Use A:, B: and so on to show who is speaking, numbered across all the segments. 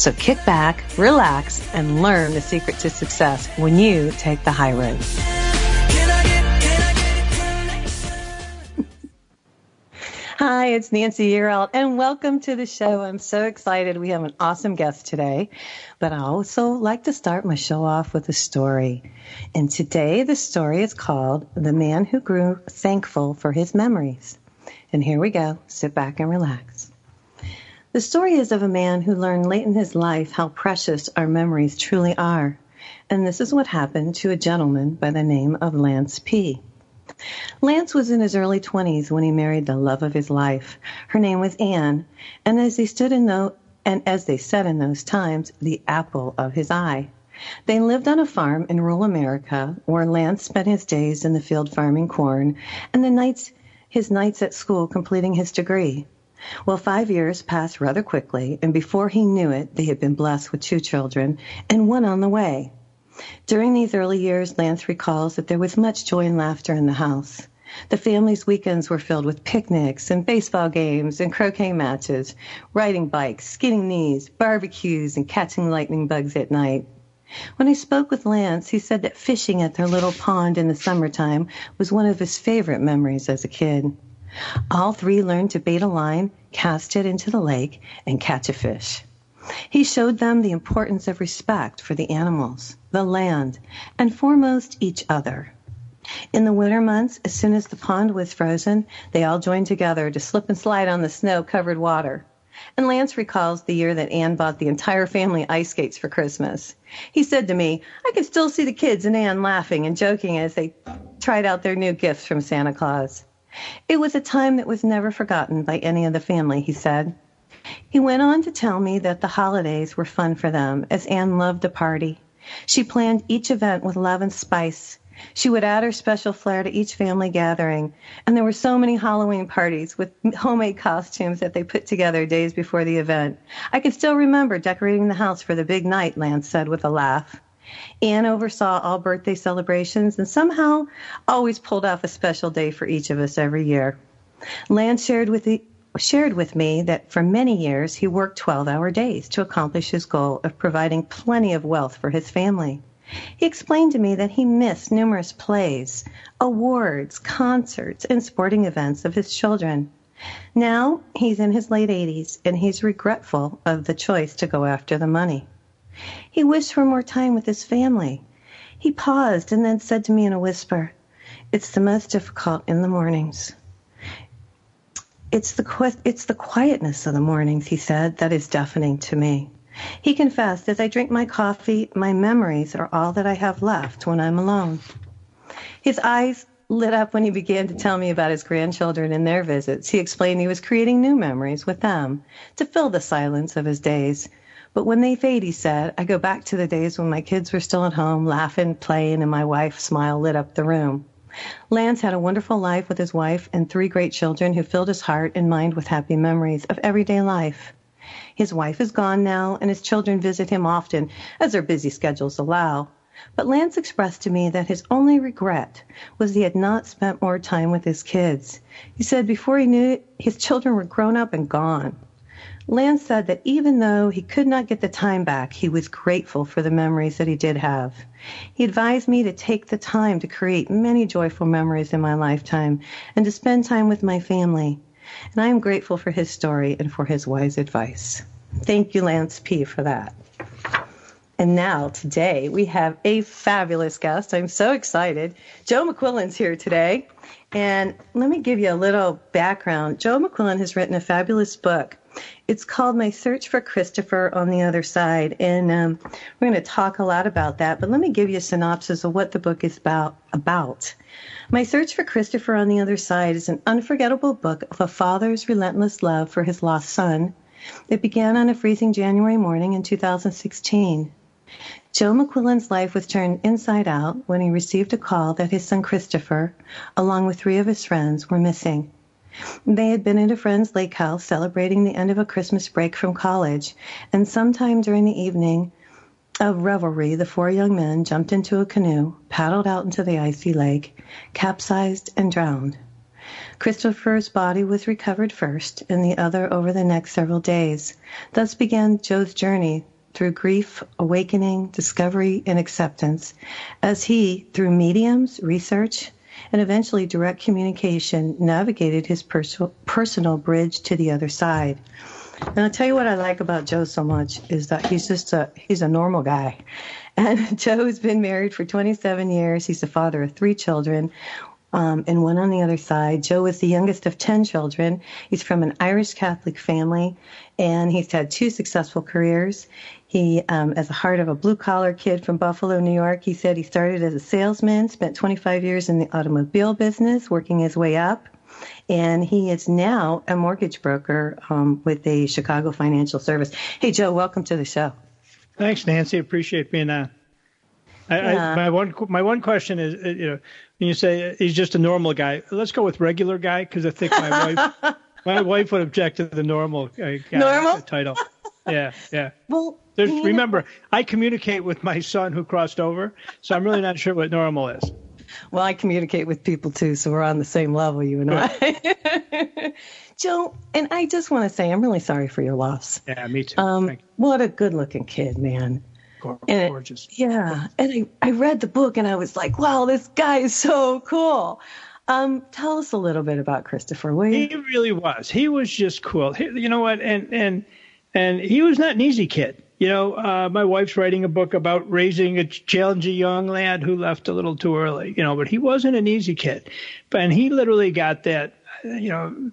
A: So kick back, relax, and learn the secret to success when you take the high road. Hi, it's Nancy Yearout, and welcome to the show. I'm so excited. We have an awesome guest today, but I also like to start my show off with a story. And today, the story is called The Man Who Grew Thankful for His Memories. And here we go. Sit back and relax. The story is of a man who learned late in his life how precious our memories truly are. And this is what happened to a gentleman by the name of Lance P. Lance was in his early 20s when he married the love of his life. Her name was Anne, and as they stood in the, and as they said in those times, the apple of his eye. They lived on a farm in rural America where Lance spent his days in the field farming corn and the nights his nights at school completing his degree. Well, five years passed rather quickly, and before he knew it, they had been blessed with two children and one on the way. During these early years, Lance recalls that there was much joy and laughter in the house. The family's weekends were filled with picnics and baseball games and croquet matches, riding bikes, skinning knees, barbecues, and catching lightning bugs at night. When I spoke with Lance, he said that fishing at their little pond in the summertime was one of his favorite memories as a kid. All three learned to bait a line, cast it into the lake, and catch a fish. He showed them the importance of respect for the animals, the land, and foremost each other. In the winter months, as soon as the pond was frozen, they all joined together to slip and slide on the snow covered water. And Lance recalls the year that Anne bought the entire family ice skates for Christmas. He said to me, I can still see the kids and Anne laughing and joking as they tried out their new gifts from Santa Claus. It was a time that was never forgotten by any of the family, he said. He went on to tell me that the holidays were fun for them, as Anne loved a party. She planned each event with love and spice. She would add her special flair to each family gathering, and there were so many Halloween parties with homemade costumes that they put together days before the event. I can still remember decorating the house for the big night, Lance said with a laugh. Anne oversaw all birthday celebrations and somehow always pulled off a special day for each of us every year. Lance shared with the, shared with me that for many years he worked 12 hour days to accomplish his goal of providing plenty of wealth for his family. He explained to me that he missed numerous plays, awards, concerts, and sporting events of his children. Now he's in his late 80s and he's regretful of the choice to go after the money. He wished for more time with his family. He paused and then said to me in a whisper, It's the most difficult in the mornings. It's the, it's the quietness of the mornings, he said, that is deafening to me. He confessed, as I drink my coffee, my memories are all that I have left when I'm alone. His eyes lit up when he began to tell me about his grandchildren and their visits. He explained he was creating new memories with them to fill the silence of his days. But when they fade, he said, I go back to the days when my kids were still at home, laughing, playing, and my wife's smile lit up the room. Lance had a wonderful life with his wife and three great children who filled his heart and mind with happy memories of everyday life. His wife is gone now, and his children visit him often, as their busy schedules allow. But Lance expressed to me that his only regret was he had not spent more time with his kids. He said before he knew it, his children were grown up and gone. Lance said that even though he could not get the time back, he was grateful for the memories that he did have. He advised me to take the time to create many joyful memories in my lifetime and to spend time with my family. And I am grateful for his story and for his wise advice. Thank you, Lance P., for that. And now, today, we have a fabulous guest. I'm so excited. Joe McQuillan's here today. And let me give you a little background. Joe McQuillan has written a fabulous book it's called My Search for Christopher on the Other Side. And um, we're going to talk a lot about that. But let me give you a synopsis of what the book is about. about. My Search for Christopher on the Other Side is an unforgettable book of a father's relentless love for his lost son. It began on a freezing January morning in 2016. Joe McQuillan's life was turned inside out when he received a call that his son Christopher, along with three of his friends, were missing. They had been at a friend's lake house celebrating the end of a Christmas break from college, and sometime during the evening of revelry, the four young men jumped into a canoe, paddled out into the icy lake, capsized, and drowned. Christopher's body was recovered first, and the other over the next several days. Thus began Joe's journey through grief, awakening, discovery, and acceptance, as he, through mediums, research, and eventually direct communication, navigated his perso- personal bridge to the other side. And I'll tell you what I like about Joe so much is that he's just a he's a normal guy. And Joe's been married for 27 years. He's the father of three children, um, and one on the other side. Joe is the youngest of 10 children. He's from an Irish Catholic family, and he's had two successful careers. He, um, as a heart of a blue collar kid from Buffalo, New York, he said he started as a salesman, spent 25 years in the automobile business, working his way up. And he is now a mortgage broker um, with a Chicago financial service. Hey, Joe, welcome to the show.
B: Thanks, Nancy. Appreciate being on. I, yeah. I, my one my one question is, uh, you know, when you say he's just a normal guy, let's go with regular guy because I think my wife my wife would object to the normal uh, guy
A: normal
B: title. Yeah, yeah.
A: Well,
B: There's, remember, I communicate with my son who crossed over, so I'm really not sure what normal is.
A: Well, I communicate with people too, so we're on the same level, you and I. Joe, and I just want to say I'm really sorry for your loss.
B: Yeah, me too.
A: Um, what a good-looking kid, man.
B: Gorgeous.
A: It, yeah, and I, I read the book and I was like, wow, this guy is so cool. Um, tell us a little bit about Christopher, will you?
B: He really was. He was just cool. He, you know what? And and and he was not an easy kid. You know, uh, my wife's writing a book about raising a challenging young lad who left a little too early. You know, but he wasn't an easy kid. But and he literally got that. You know,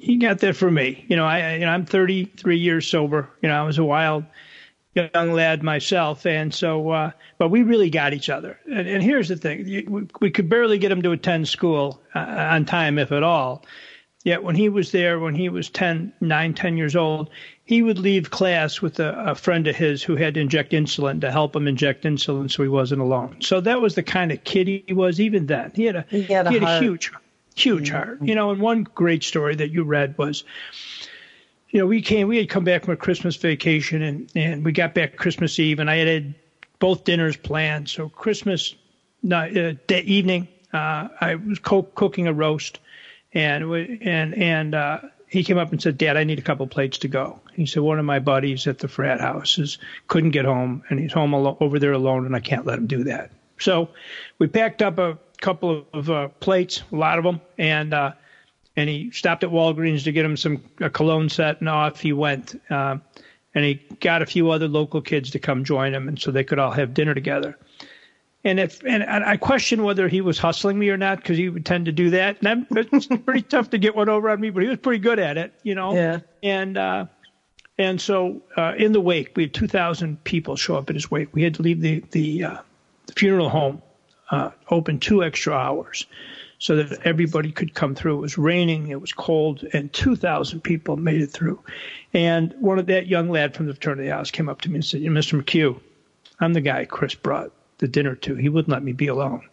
B: he got that for me. You know, I you know I'm 33 years sober. You know, I was a wild young lad myself, and so uh, but we really got each other. And, and here's the thing: we, we could barely get him to attend school uh, on time, if at all. Yet when he was there, when he was 10, 9, 10 years old, he would leave class with a, a friend of his who had to inject insulin to help him inject insulin so he wasn't alone. So that was the kind of kid he was even then. He had a,
A: he had a,
B: he had a huge, huge yeah. heart. You know, and one great story that you read was you know, we came, we had come back from a Christmas vacation and, and we got back Christmas Eve and I had both dinners planned. So Christmas night, uh, day, evening, uh, I was co- cooking a roast and and and uh, he came up and said, "Dad, I need a couple plates to go." He said, "One of my buddies at the frat house is couldn't get home, and he's home alo- over there alone, and I can't let him do that." So we packed up a couple of uh, plates, a lot of them, and uh, and he stopped at Walgreens to get him some a cologne set, and off he went. Uh, and he got a few other local kids to come join him, and so they could all have dinner together. And if and I question whether he was hustling me or not because he would tend to do that. And it's pretty tough to get one over on me, but he was pretty good at it, you know.
A: Yeah.
B: And uh, and so uh, in the wake, we had 2,000 people show up at his wake. We had to leave the the, uh, the funeral home uh, open two extra hours so that everybody could come through. It was raining, it was cold, and 2,000 people made it through. And one of that young lad from the fraternity house came up to me and said, "Mr. McHugh, I'm the guy Chris brought the dinner to. He wouldn't let me be alone.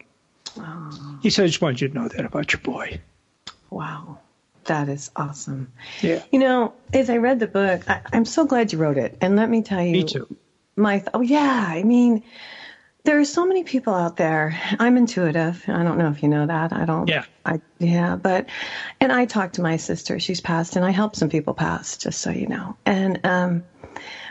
B: Oh. He said, I just wanted you to know that about your boy.
A: Wow. That is awesome.
B: Yeah.
A: You know, as I read the book, I, am so glad you wrote it. And let me tell you.
B: Me too.
A: My, th- oh, yeah. I mean, there are so many people out there. I'm intuitive. I don't know if you know that. I don't.
B: Yeah.
A: I yeah, but and I talked to my sister. She's passed, and I helped some people pass, just so you know. And um,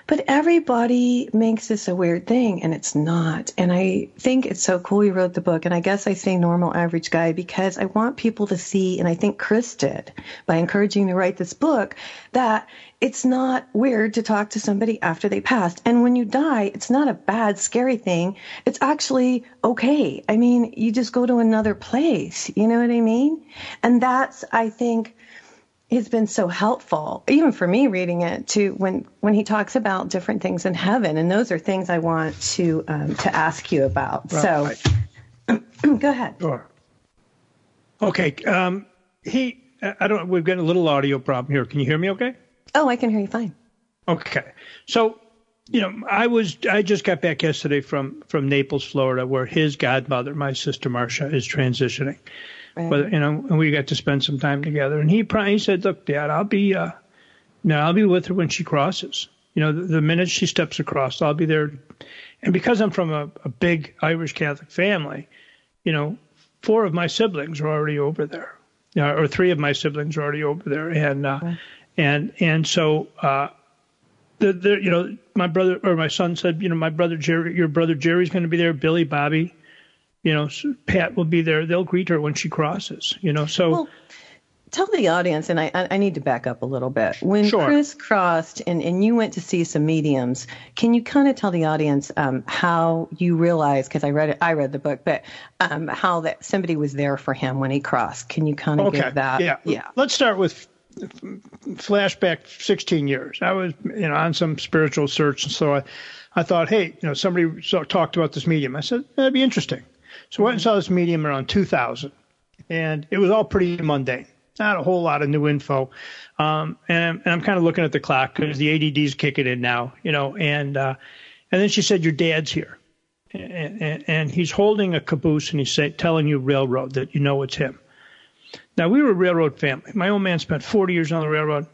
A: but everybody makes this a weird thing, and it's not. And I think it's so cool you wrote the book. And I guess I say normal, average guy because I want people to see, and I think Chris did by encouraging me to write this book, that it's not weird to talk to somebody after they passed. And when you die, it's not a bad, scary thing. It's actually okay. I mean, you just go to another place. You know what I mean? And that's, I think, has been so helpful, even for me reading it, to when when he talks about different things in heaven, and those are things I want to um, to ask you about. Right. So, go ahead.
B: Sure. Okay. Um, he, I don't. We've got a little audio problem here. Can you hear me? Okay.
A: Oh, I can hear you fine.
B: Okay. So you know, I was I just got back yesterday from from Naples, Florida, where his godmother, my sister Marcia, is transitioning. But you know, and we got to spend some time together. And he probably said, "Look, Dad, I'll be uh, no, I'll be with her when she crosses. You know, the, the minute she steps across, I'll be there. And because I'm from a, a big Irish Catholic family, you know, four of my siblings are already over there, know, or three of my siblings are already over there, and uh, right. and and so. Uh, the, the, you know, my brother or my son said, you know, my brother Jerry, your brother Jerry's going to be there. Billy, Bobby, you know, Pat will be there. They'll greet her when she crosses. You know, so.
A: Well, tell the audience, and I, I need to back up a little bit. When
B: sure.
A: Chris crossed and, and you went to see some mediums, can you kind of tell the audience um, how you realized? Because I read it, I read the book, but um, how that somebody was there for him when he crossed. Can you kind of
B: okay.
A: give that?
B: Yeah.
A: Yeah.
B: Let's start with flashback 16 years. I was, you know, on some spiritual search, and so I, I thought, hey, you know, somebody talked about this medium. I said that'd be interesting. So I went and saw this medium around 2000, and it was all pretty mundane. Not a whole lot of new info. Um, and, and I'm kind of looking at the clock because the ADD's kicking in now, you know. And uh, and then she said, "Your dad's here," and, and, and he's holding a caboose and he's say, telling you railroad that you know it's him. Now we were a railroad family. My old man spent 40 years on the railroad,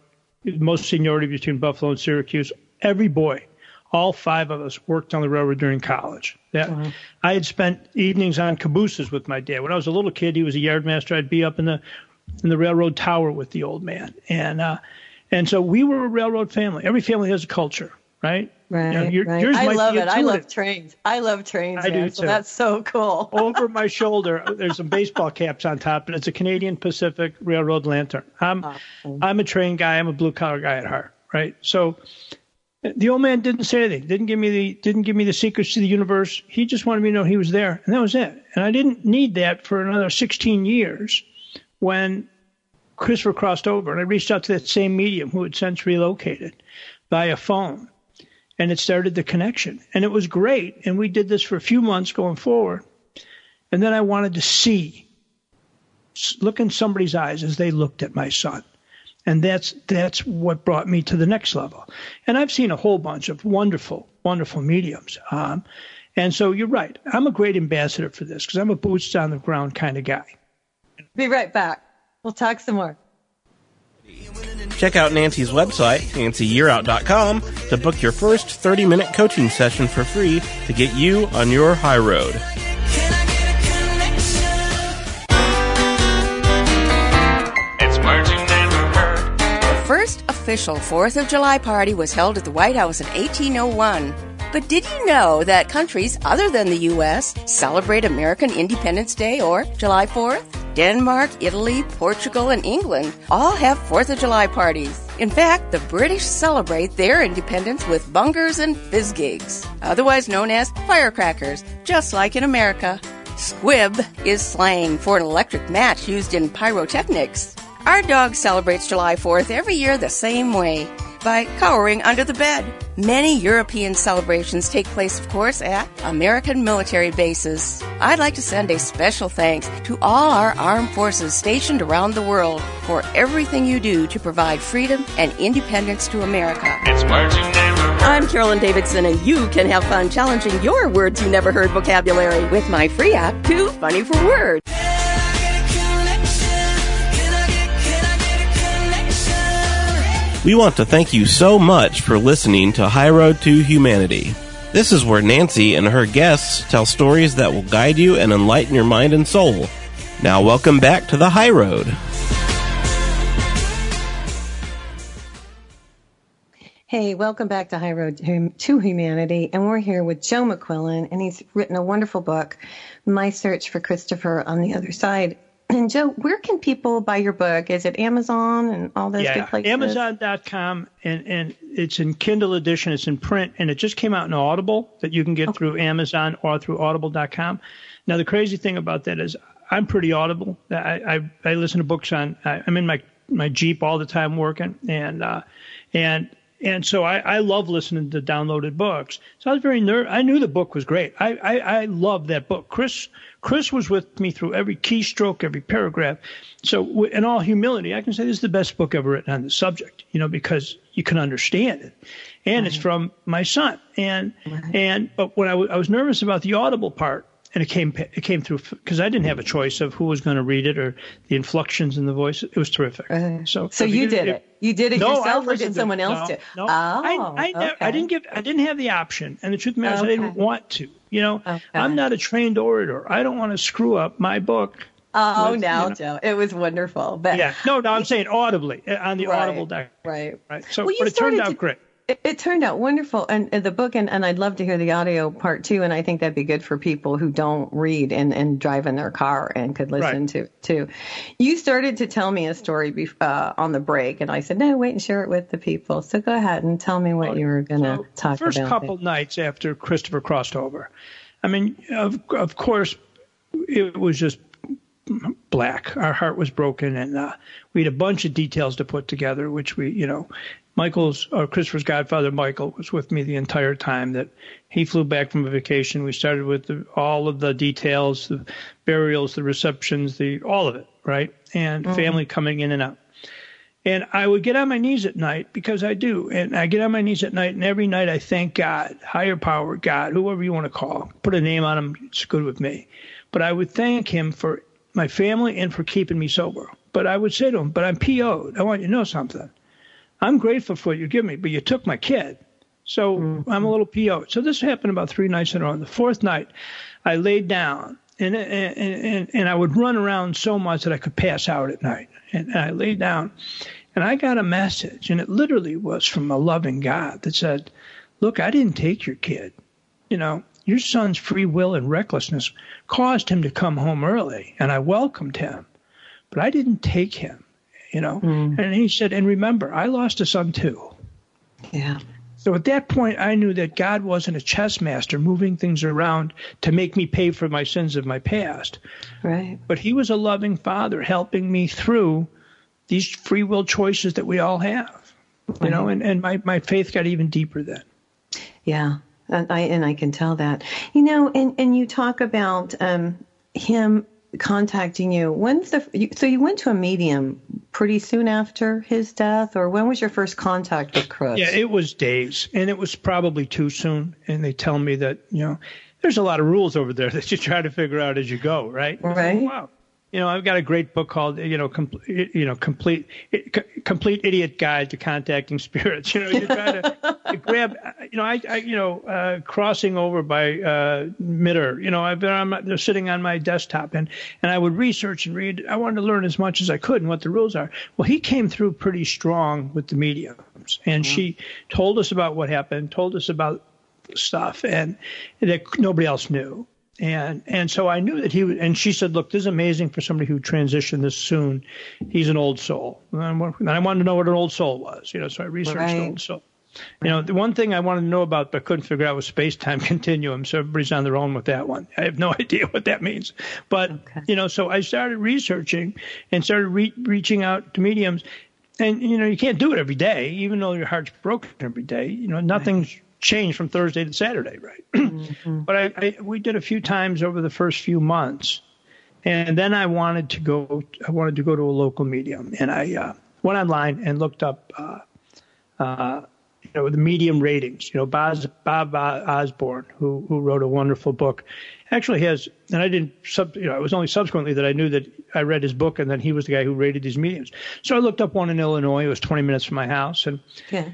B: most seniority between Buffalo and Syracuse. Every boy all five of us worked on the railroad during college. That. I had spent evenings on cabooses with my dad. When I was a little kid, he was a yardmaster. I'd be up in the in the railroad tower with the old man, and uh, and so we were a railroad family. Every family has a culture, right?
A: Right. You know, your, right. I love it. I love trains. I love trains. I man, do so too. That's so cool.
B: Over my shoulder, there's some baseball caps on top, and it's a Canadian Pacific Railroad lantern. I'm awesome. I'm a train guy. I'm a blue collar guy at heart, right? So the old man didn't say anything. Didn't give me the didn't give me the secrets to the universe. He just wanted me to know he was there, and that was it. And I didn't need that for another 16 years. When Christopher crossed over, and I reached out to that same medium who had since relocated via phone, and it started the connection, and it was great. And we did this for a few months going forward, and then I wanted to see, look in somebody's eyes as they looked at my son and that's that's what brought me to the next level. And I've seen a whole bunch of wonderful, wonderful mediums. Um, and so you're right. I'm a great ambassador for this because I'm a boots on the ground kind of guy.
A: Be right back. We'll talk some more.
C: Check out Nancy's website, nancyyearout.com, to book your first 30 minute coaching session for free to get you on your high road.
D: Official 4th of July party was held at the White House in 1801. But did you know that countries other than the U.S. celebrate American Independence Day or July 4th? Denmark, Italy, Portugal, and England all have 4th of July parties. In fact, the British celebrate their independence with bungers and fizzgigs, otherwise known as firecrackers, just like in America. Squib is slang for an electric match used in pyrotechnics. Our dog celebrates July 4th every year the same way by cowering under the bed. Many European celebrations take place, of course, at American military bases. I'd like to send a special thanks to all our armed forces stationed around the world for everything you do to provide freedom and independence to America. I'm Carolyn Davidson, and you can have fun challenging your words you never heard vocabulary with my free app, Too Funny for Words.
C: We want to thank you so much for listening to High Road to Humanity. This is where Nancy and her guests tell stories that will guide you and enlighten your mind and soul. Now, welcome back to the High Road.
A: Hey, welcome back to High Road to Humanity. And we're here with Joe McQuillan, and he's written a wonderful book, My Search for Christopher on the Other Side. And Joe, where can people buy your book? Is it Amazon and all those
B: yeah,
A: good places?
B: Amazon.com, and, and it's in Kindle edition. It's in print, and it just came out in Audible that you can get okay. through Amazon or through Audible.com. Now, the crazy thing about that is I'm pretty audible. I, I, I listen to books on. I, I'm in my my Jeep all the time working, and uh, and and so I, I love listening to downloaded books. So I was very ner- I knew the book was great. I, I, I love that book. Chris Chris was with me through every keystroke, every paragraph. So in all humility, I can say this is the best book ever written on the subject. You know, because you can understand it, and right. it's from my son. And right. and but when I, w- I was nervous about the audible part, and it came it came through because I didn't have a choice of who was going to read it or the inflections in the voice. It was terrific. Uh,
A: so so you did it. You did it
B: no,
A: yourself, or did someone else do?
B: No, oh, I, I, okay. I, didn't give. I didn't have the option, and the truth of the matter is. I didn't want to. You know, okay. I'm not a trained orator. I don't want to screw up my book.
A: Oh, with, now, you know, Joe, it was wonderful. But
B: yeah, no, no, I'm saying audibly uh, on the
A: right,
B: audible deck.
A: Right,
B: right. So, well, but it turned out to, great
A: it, it, turned out wonderful, and, and the book, and, and, I'd love to hear the audio part too. And I think that'd be good for people who don't read and, and drive in their car and could listen right. to it too. You started to tell me a story be, uh, on the break, and I said, "No, wait and share it with the people." So go ahead and tell me what you were going to so talk
B: first
A: about.
B: First couple nights after Christopher crossed over, I mean, of of course, it was just black. Our heart was broken, and uh, we had a bunch of details to put together, which we, you know, Michael's or Christopher's godfather Michael was with me the entire time that he flew back from a vacation. We started with the, all of the details, the burials, the receptions, the all of it, right? And mm-hmm. family coming in and out. And I would get on my knees at night because I do. And I get on my knees at night, and every night I thank God, higher power, God, whoever you want to call, put a name on him, it's good with me. But I would thank him for my family and for keeping me sober. But I would say to him, but I'm PO'd. I want you to know something. I'm grateful for what you give me, but you took my kid. So mm-hmm. I'm a little PO. So this happened about three nights in a row. The fourth night, I laid down and, and, and, and I would run around so much that I could pass out at night. And I laid down and I got a message, and it literally was from a loving God that said, Look, I didn't take your kid. You know, your son's free will and recklessness caused him to come home early, and I welcomed him, but I didn't take him you know. Mm. And he said, and remember, I lost a son too.
A: Yeah.
B: So at that point, I knew that God wasn't a chess master moving things around to make me pay for my sins of my past.
A: Right.
B: But He was a loving Father helping me through these free will choices that we all have. You know, and, and my, my faith got even deeper then.
A: Yeah. And I, and I can tell that. You know, and, and you talk about um, Him contacting you. When's the so you went to a medium pretty soon after his death, or when was your first contact with Chris?
B: Yeah, it was days, and it was probably too soon. And they tell me that you know there's a lot of rules over there that you try to figure out as you go, right?
A: Right.
B: Like, wow you know, I've got a great book called, you know, complete, you know, complete, complete idiot guide to contacting spirits. You know, you try to grab, you know, I, I you know, uh, crossing over by uh, Mitter. You know, I've been on my, they're sitting on my desktop, and and I would research and read. I wanted to learn as much as I could and what the rules are. Well, he came through pretty strong with the mediums, and mm-hmm. she told us about what happened, told us about stuff, and that nobody else knew and and so I knew that he was, and she said, "Look, this is amazing for somebody who transitioned this soon. He's an old soul." And I wanted to know what an old soul was, you know. So I researched right. old soul. You know, the one thing I wanted to know about but couldn't figure out was space time continuum. So everybody's on their own with that one. I have no idea what that means. But okay. you know, so I started researching and started re- reaching out to mediums. And you know, you can't do it every day, even though your heart's broken every day. You know, nothing's right changed from Thursday to Saturday, right? Mm-hmm. but I, I, we did a few times over the first few months, and then I wanted to go. I wanted to go to a local medium, and I uh, went online and looked up, uh, uh, you know, the medium ratings. You know, Bob, Bob Osborne, who who wrote a wonderful book, actually has, and I didn't sub. You know, it was only subsequently that I knew that I read his book, and then he was the guy who rated these mediums. So I looked up one in Illinois. It was 20 minutes from my house, and.
A: Yeah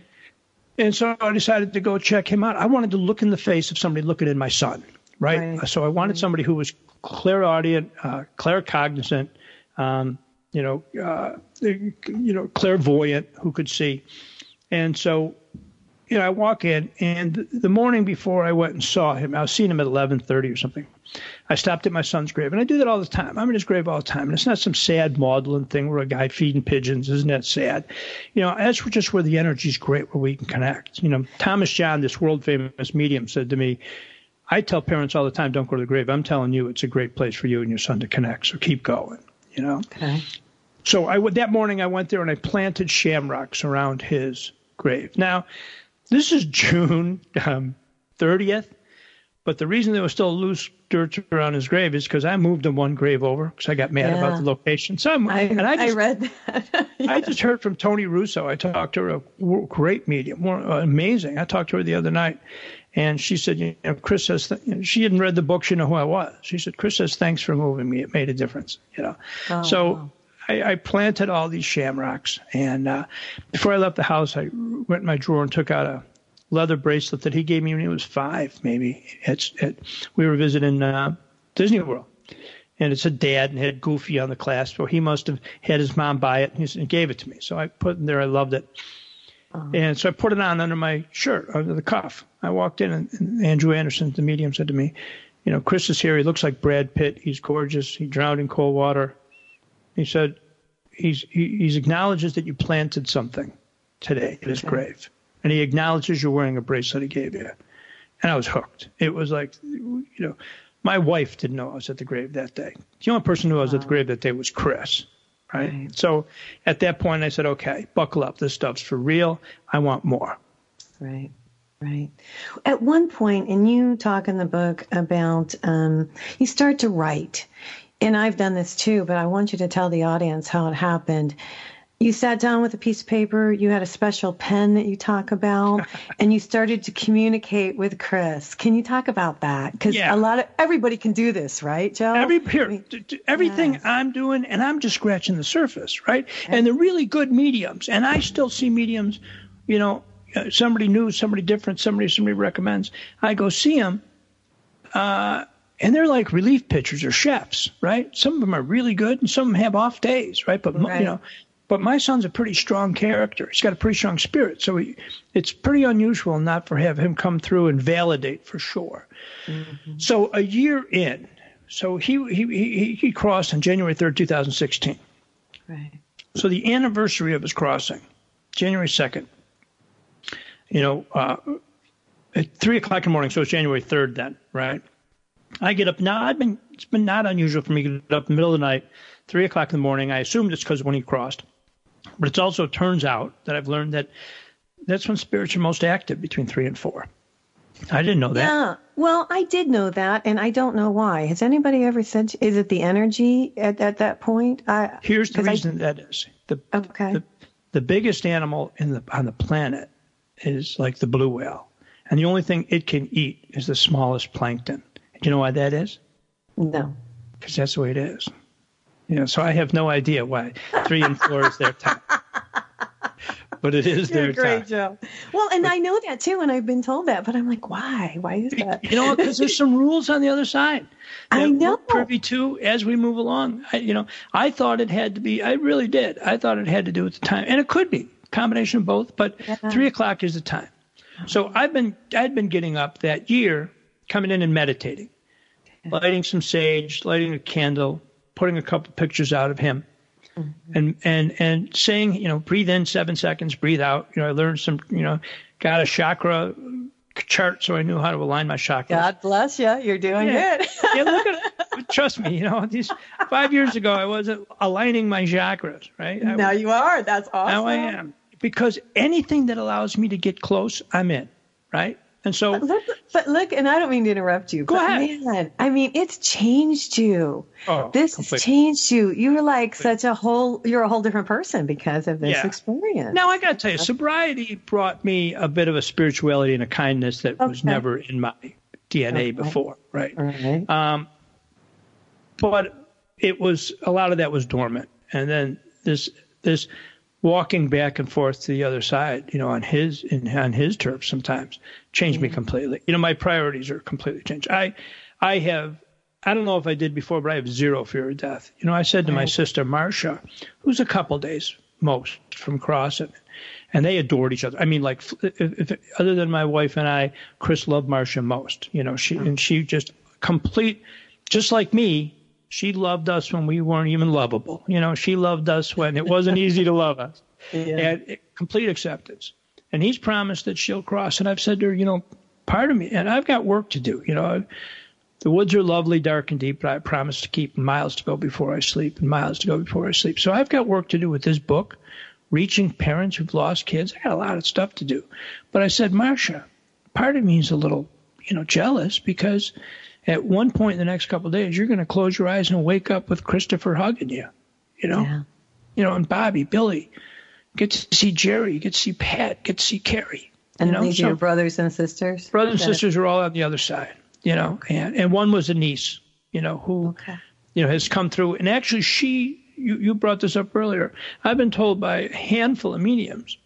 B: and so I decided to go check him out. I wanted to look in the face of somebody looking at my son, right? right. So I wanted somebody who was clairaudient, uh, claircognizant, um, you know, uh, you know, clairvoyant, who could see. And so, you know, I walk in, and the morning before I went and saw him, I was seeing him at 11:30 or something. I stopped at my son's grave, and I do that all the time. I'm in his grave all the time, and it's not some sad maudlin thing where a guy feeding pigeons. Isn't that sad? You know, that's just where the energy's great, where we can connect. You know, Thomas John, this world famous medium, said to me, "I tell parents all the time, don't go to the grave. I'm telling you, it's a great place for you and your son to connect. So keep going." You know.
A: Okay.
B: So I that morning I went there and I planted shamrocks around his grave. Now, this is June um, 30th, but the reason there was still loose dirt around his grave is because I moved him one grave over because I got mad
A: Yeah.
B: about the location. So
A: I,
B: and I
A: I read that.
B: I just heard from Tony Russo. I talked to her, a great medium, more, uh, amazing. I talked to her the other night, and she said, you know, Chris says, th- she hadn't read the book, she didn't who I was. She said, Chris says, thanks for moving me. It made a difference, you know.
A: Oh,
B: so
A: wow.
B: I, I planted all these shamrocks, and uh, before I left the house, I went in my drawer and took out a leather bracelet that he gave me when he was five, maybe. It's, it, we were visiting uh, Disney World and it said dad and had Goofy on the clasp. So he must have had his mom buy it and he and gave it to me. So I put it in there. I loved it. And so I put it on under my shirt, under the cuff. I walked in and, and Andrew Anderson, the medium, said to me, you know, Chris is here. He looks like Brad Pitt. He's gorgeous. He drowned in cold water. He said, he's, he he's acknowledges that you planted something today at his grave. And he acknowledges you're wearing a bracelet he gave you. And I was hooked. It was like, you know, my wife didn't know I was at the grave that day. The only person who was at the grave that day was Chris. Right?
A: Right.
B: So at that point, I said, okay, buckle up. This stuff's for real. I want more.
A: Right, right. At one point, and you talk in the book about um, you start to write, and I've done this too, but I want you to tell the audience how it happened. You sat down with a piece of paper, you had a special pen that you talk about, and you started to communicate with Chris. Can you talk about that? Because
B: Yeah.
A: a lot of everybody can do this, right, Joe?
B: Every
A: I mean,
B: d- d- everything
A: yes.
B: I'm doing, and I'm just scratching the surface, right? And the really good mediums, and I still see mediums, you know, uh, somebody new, somebody different, somebody somebody recommends. I go see them, uh, and they're like relief pitchers or chefs, right? Some of them are really good, and some of them have off days, right? But
A: Right.
B: you know, but my son's a pretty strong character. He's got a pretty strong spirit, so he, it's pretty unusual not for have him come through and validate for sure. So a year in, so he he he, he crossed on January third, two thousand sixteen.
A: right.
B: So the anniversary of his crossing, January second. You know, uh, at three o'clock in the morning. So it's January third then, right? I get up now. I've been it's been not unusual for me to get up in the middle of the night, three o'clock in the morning. I assumed it's because when he crossed, but it also turns out that I've learned that that's when spirits are most active between three and four. I didn't know that.
A: Yeah. Well, I did know that, and I don't know why. Has anybody ever said? Is it the energy at, at that point? I,
B: Here's the
A: 'cause I-
B: reason that is the
A: Okay.
B: the, the biggest animal in the on the planet is like the blue whale, and the only thing it can eat is the smallest plankton. Do you know why that is?
A: no.
B: Because that's the way it is. You know, so I have no idea why three and four is their time, but it is
A: You're
B: their
A: great,
B: time.
A: Joe. Well, and I know that too, and I've been told that, but I'm like, why? Why is that?
B: You know, because there's some rules on the other side.
A: I know.
B: Privy to as we move along. I, you know, I thought it had to be. I really did. I thought it had to do with the time, and it could be combination of both. But three o'clock is the time. So uh-huh. I've been I'd been getting up that year, coming in and meditating, lighting some sage, lighting a candle, putting a couple pictures out of him, mm-hmm. and and and saying, you know, breathe in seven seconds, breathe out. You know, I learned some, you know, got a chakra chart so I knew how to align my chakras.
A: God bless you. You're doing
B: Yeah.
A: good.
B: yeah, look at it. Trust me, you know, these five years ago I wasn't aligning my chakras, right? I,
A: now you are. That's awesome.
B: now I am. Because anything that allows me to get close, I'm in, right? And so
A: Look, but look, and I don't mean to interrupt you.
B: Go
A: but
B: ahead.
A: Man, I mean, it's changed you.
B: Oh,
A: this
B: completely.
A: has changed you. You were like such a whole. You're a whole different person because of this
B: Yeah.
A: experience.
B: now I got to tell you, sobriety brought me a bit of a spirituality and a kindness that was never in my DNA
A: Okay.
B: before, right?
A: Right.
B: Um, but it was a lot of that was dormant, and then this this walking back and forth to the other side, you know, on his in, on his turf sometimes changed me mm-hmm. completely. You know, my priorities are completely changed. I I have I don't know if I did before, but I have zero fear of death. You know, I said to my sister Marcia, who's a couple days most from crossing, and they adored each other. I mean, like, if, if, other than my wife and I, Chris loved Marcia most. You know, she mm-hmm. and she just complete, just like me. She loved us when we weren't even lovable. You know, she loved us when it wasn't easy to love us. And it- complete acceptance. And he's promised that she'll cross. And I've said to her, you know, part of me, and I've got work to do. You know, the woods are lovely, dark and deep, but I promise to keep miles to go before I sleep and miles to go before I sleep. So I've got work to do with this book, reaching parents who've lost kids. I got a lot of stuff to do. But I said, Marcia, part of me is a little, you know, jealous because at one point in the next couple of days, you're going to close your eyes and wake up with Christopher hugging you, you know,
A: Yeah.
B: you know, and Bobby, Billy, get to see Jerry, get to see Pat, get to see Carrie.
A: And
B: you know,
A: these are
B: so
A: your brothers and sisters?
B: brothers and sisters are all on the other side, you know, and, and one was a niece, you know, who,
A: Okay.
B: you know, has come through. And actually, she, you, you brought this up earlier. I've been told by a handful of mediums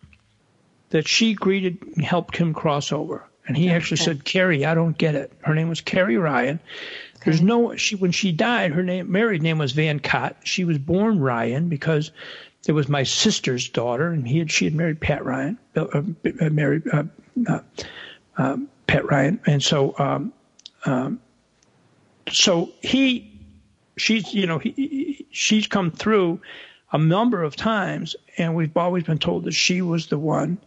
B: that she greeted and helped him cross over. And he actually said, Carrie, I don't get it. Her name was Carrie Ryan. There's no she when she died, her name married name was Van Cott. She was born Ryan because it was my sister's daughter, and he had she had married Pat Ryan, uh, uh, married uh, uh, um, Pat Ryan, and so um, um, so he she's you know he, she's come through a number of times, and we've always been told that she was the one,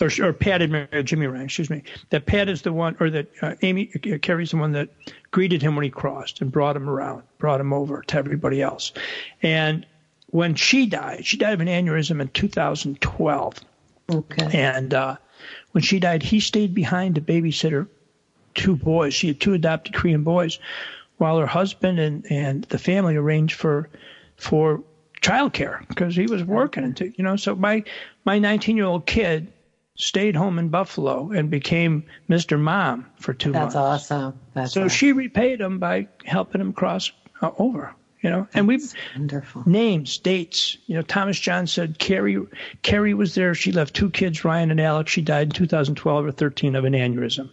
B: or, or Pat had married Jimmy Ryan, excuse me, that Pat is the one, or that uh, Amy uh, Carrie's the one that greeted him when he crossed and brought him around, brought him over to everybody else, and when she died, she died of an aneurysm in 2012.
A: Okay.
B: And uh, when she died, he stayed behind to babysit her two boys. She had two adopted Korean boys, while her husband and, and the family arranged for for childcare because he was working. And you know, so my my 19 year old kid stayed home in Buffalo and became Mr. Mom for two
A: That's
B: months.
A: That's awesome. That's
B: So
A: awesome.
B: she repaid him by helping him cross uh, over. You know, and we've
A: wonderful.
B: names, dates. You know, Thomas John said Carrie Carrie was there. She left two kids, Ryan and Alex. She died in 2012 or 13 of an aneurysm.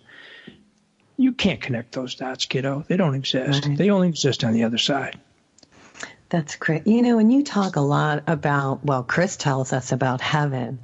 B: You can't connect those dots, kiddo. They don't exist.
A: Right.
B: They only exist on the other side.
A: That's great. You know, and you talk a lot about, well, Chris tells us about heaven.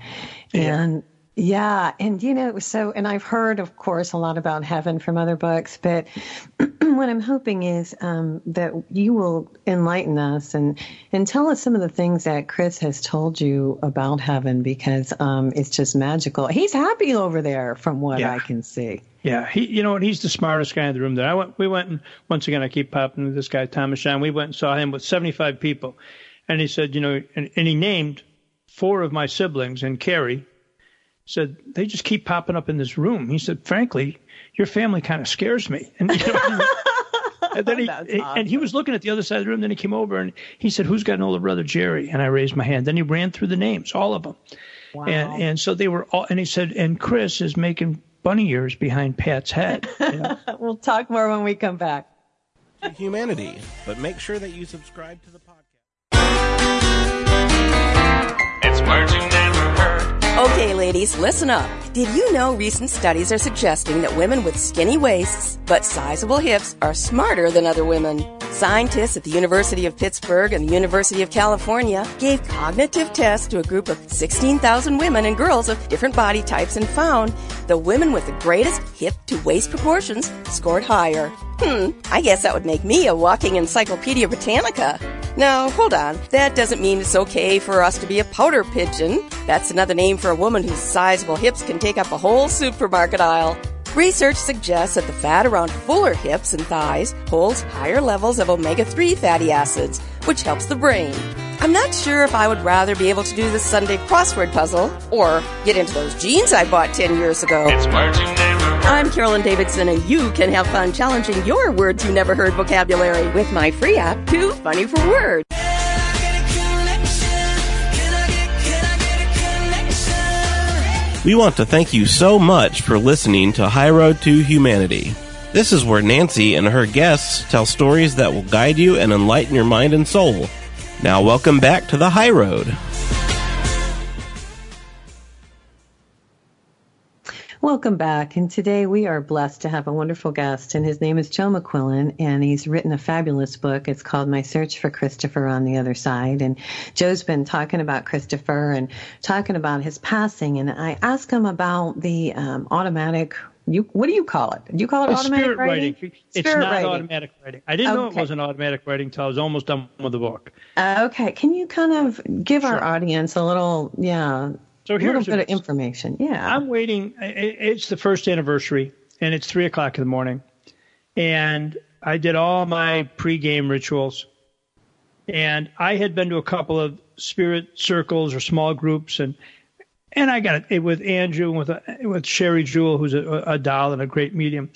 B: Yeah.
A: And yeah, and you know, so, and I've heard, of course, a lot about heaven from other books, but what I'm hoping is um, that you will enlighten us and, and tell us some of the things that Chris has told you about heaven because um, it's just magical. He's happy over there from what
B: Yeah.
A: I can see.
B: Yeah, he, you know? He's the smartest guy in the room. There, I went. We went and once again, I keep popping to this guy Thomas John. We went and saw him with 75 people, and he said, you know, and, and he named four of my siblings and Carrie. Said they just keep popping up in this room. He said, frankly, your family kind of scares me. And, you know, and then he
A: That's
B: and he was looking at the other side of the room. Then he came over and he said, "Who's got an older brother, Jerry?" And I raised my hand. Then he ran through the names, all of them.
A: Wow.
B: And and so they were all. And he said, and Chris is making bunny ears behind Pat's head. You know?
A: we'll talk more when we come back.
C: humanity, but make sure that you subscribe to the podcast.
E: It's words you never heard.
D: Okay, ladies, listen up. Did you know recent studies are suggesting that women with skinny waists but sizable hips are smarter than other women? Scientists at the University of Pittsburgh and the University of California gave cognitive tests to a group of 16,000 women and girls of different body types and found the women with the greatest hip to waist proportions scored higher. Hmm, I guess that would make me a walking Encyclopedia Britannica. Now, hold on. That doesn't mean it's okay for us to be a powder pigeon. That's another name for a woman whose sizable hips can take up a whole supermarket aisle. Research suggests that the fat around fuller hips and thighs holds higher levels of omega 3 fatty acids, which helps the brain. I'm not sure if I would rather be able to do the Sunday crossword puzzle or get into those jeans I bought 10 years ago.
E: It's heard.
D: I'm Carolyn Davidson, and you can have fun challenging your words you never heard vocabulary with my free app, Too Funny for Words.
C: We want to thank you so much for listening to High Road to Humanity. This is where Nancy and her guests tell stories that will guide you and enlighten your mind and soul. Now, welcome back to the High Road.
A: Welcome back. And today we are blessed to have a wonderful guest, and his name is Joe McQuillan, and he's written a fabulous book. It's called My Search for Christopher on the Other Side. And Joe's been talking about Christopher and talking about his passing. And I asked him about the um, automatic. You, what do you call it? Do you call it
B: It's
A: automatic
B: spirit
A: writing?
B: writing. It's
A: Spirit
B: not
A: writing.
B: automatic writing. I didn't know it wasn't automatic writing until I was almost done with the book.
A: Uh, okay. Can you kind of give our audience a little, yeah,
B: So here's
A: a little bit of information? Yeah.
B: I'm waiting. It's the first anniversary, and it's three o'clock in the morning, and I did all my pregame rituals, and I had been to a couple of spirit circles or small groups, and and I got it with Andrew and with with Sherry Jewell, who's a, a doll and a great medium.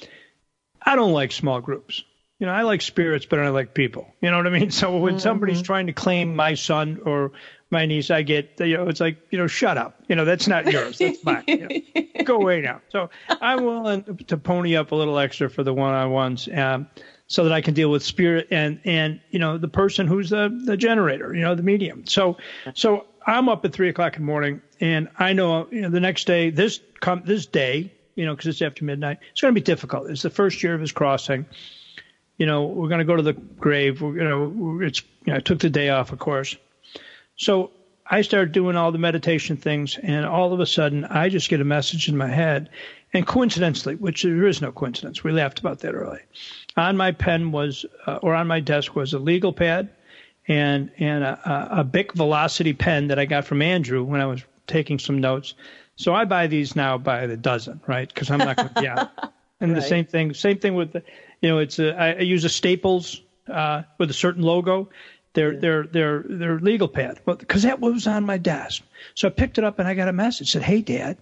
B: I don't like small groups. You know, I like spirits better than I like people. You know what I mean? So when somebody's mm-hmm. trying to claim my son or my niece, I get, you know, it's like, you know, shut up. You know, that's not yours. That's mine. You know, go away now. So I'm willing to pony up a little extra for the one-on-ones. Um, so that I can deal with spirit and and you know the person who's the the generator, you know the medium. So so I'm up at three o'clock in the morning, and I know, you know the next day this come this day, you know, because it's after midnight, it's going to be difficult. It's the first year of his crossing. You know, we're going to go to the grave. We're, you know, it's you know, I took the day off, of course. So I started doing all the meditation things, and all of a sudden, I just get a message in my head. And coincidentally, which there is no coincidence, we laughed about that earlier. On my pen was, uh, or on my desk was a legal pad and and a, a Bic Velocity pen that I got from Andrew when I was taking some notes. So I buy these now by the dozen, right? Because I'm not going to be out. And the same thing, same thing with the, you know, it's a, I, I use a Staples uh, with a certain logo. They're they're they're they're legal pad. Well, because that was on my desk. So I picked it up and I got a message said, "Hey, Dad,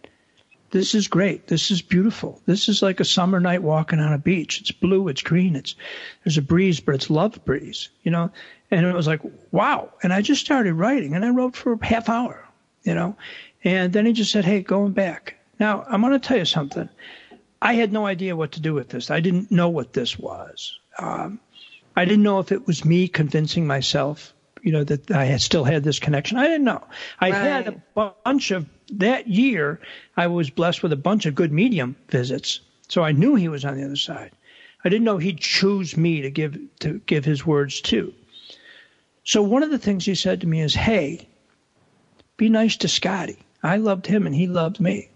B: this is great. This is beautiful. This is like a summer night walking on a beach. It's blue, it's green, it's there's a breeze, but it's love breeze, you know." And it was like, "Wow!" And I just started writing, and I wrote for a half hour, you know. And then he just said, "Hey, going back." Now I'm going to tell you something. I had no idea what to do with this. I didn't know what this was. Um, I didn't know if it was me convincing myself, you know, that I had still had this connection. I didn't know. I had a bunch of that year. I was blessed with a bunch of good medium visits, so I knew he was on the other side. I didn't know he'd choose me to give to give his words to. So one of the things he said to me is, "Hey, be nice to Scotty. I loved him and he loved me.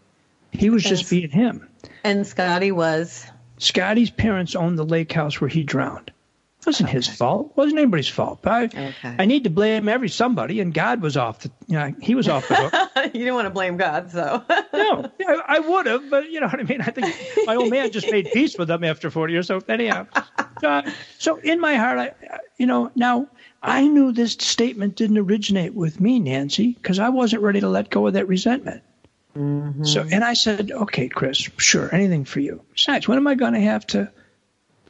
B: He was just
A: Yes.
B: being him."
A: And Scotty was.
B: Scotty's parents owned the lake house where he drowned. It wasn't his fault. It wasn't anybody's fault. I,
A: Okay.
B: I need to blame every somebody, and God was off the. You know, he was off the hook.
A: you didn't want to blame God, so.
B: no, I, I would have, but you know what I mean. I think my old man just made peace with them after 40 years. So anyhow, uh, so in my heart, I, I- you know, now I knew this statement didn't originate with me, Nancy, because I wasn't ready to let go of that resentment. So, and I said, okay, Chris, sure, anything for you. Besides, when am I going to have to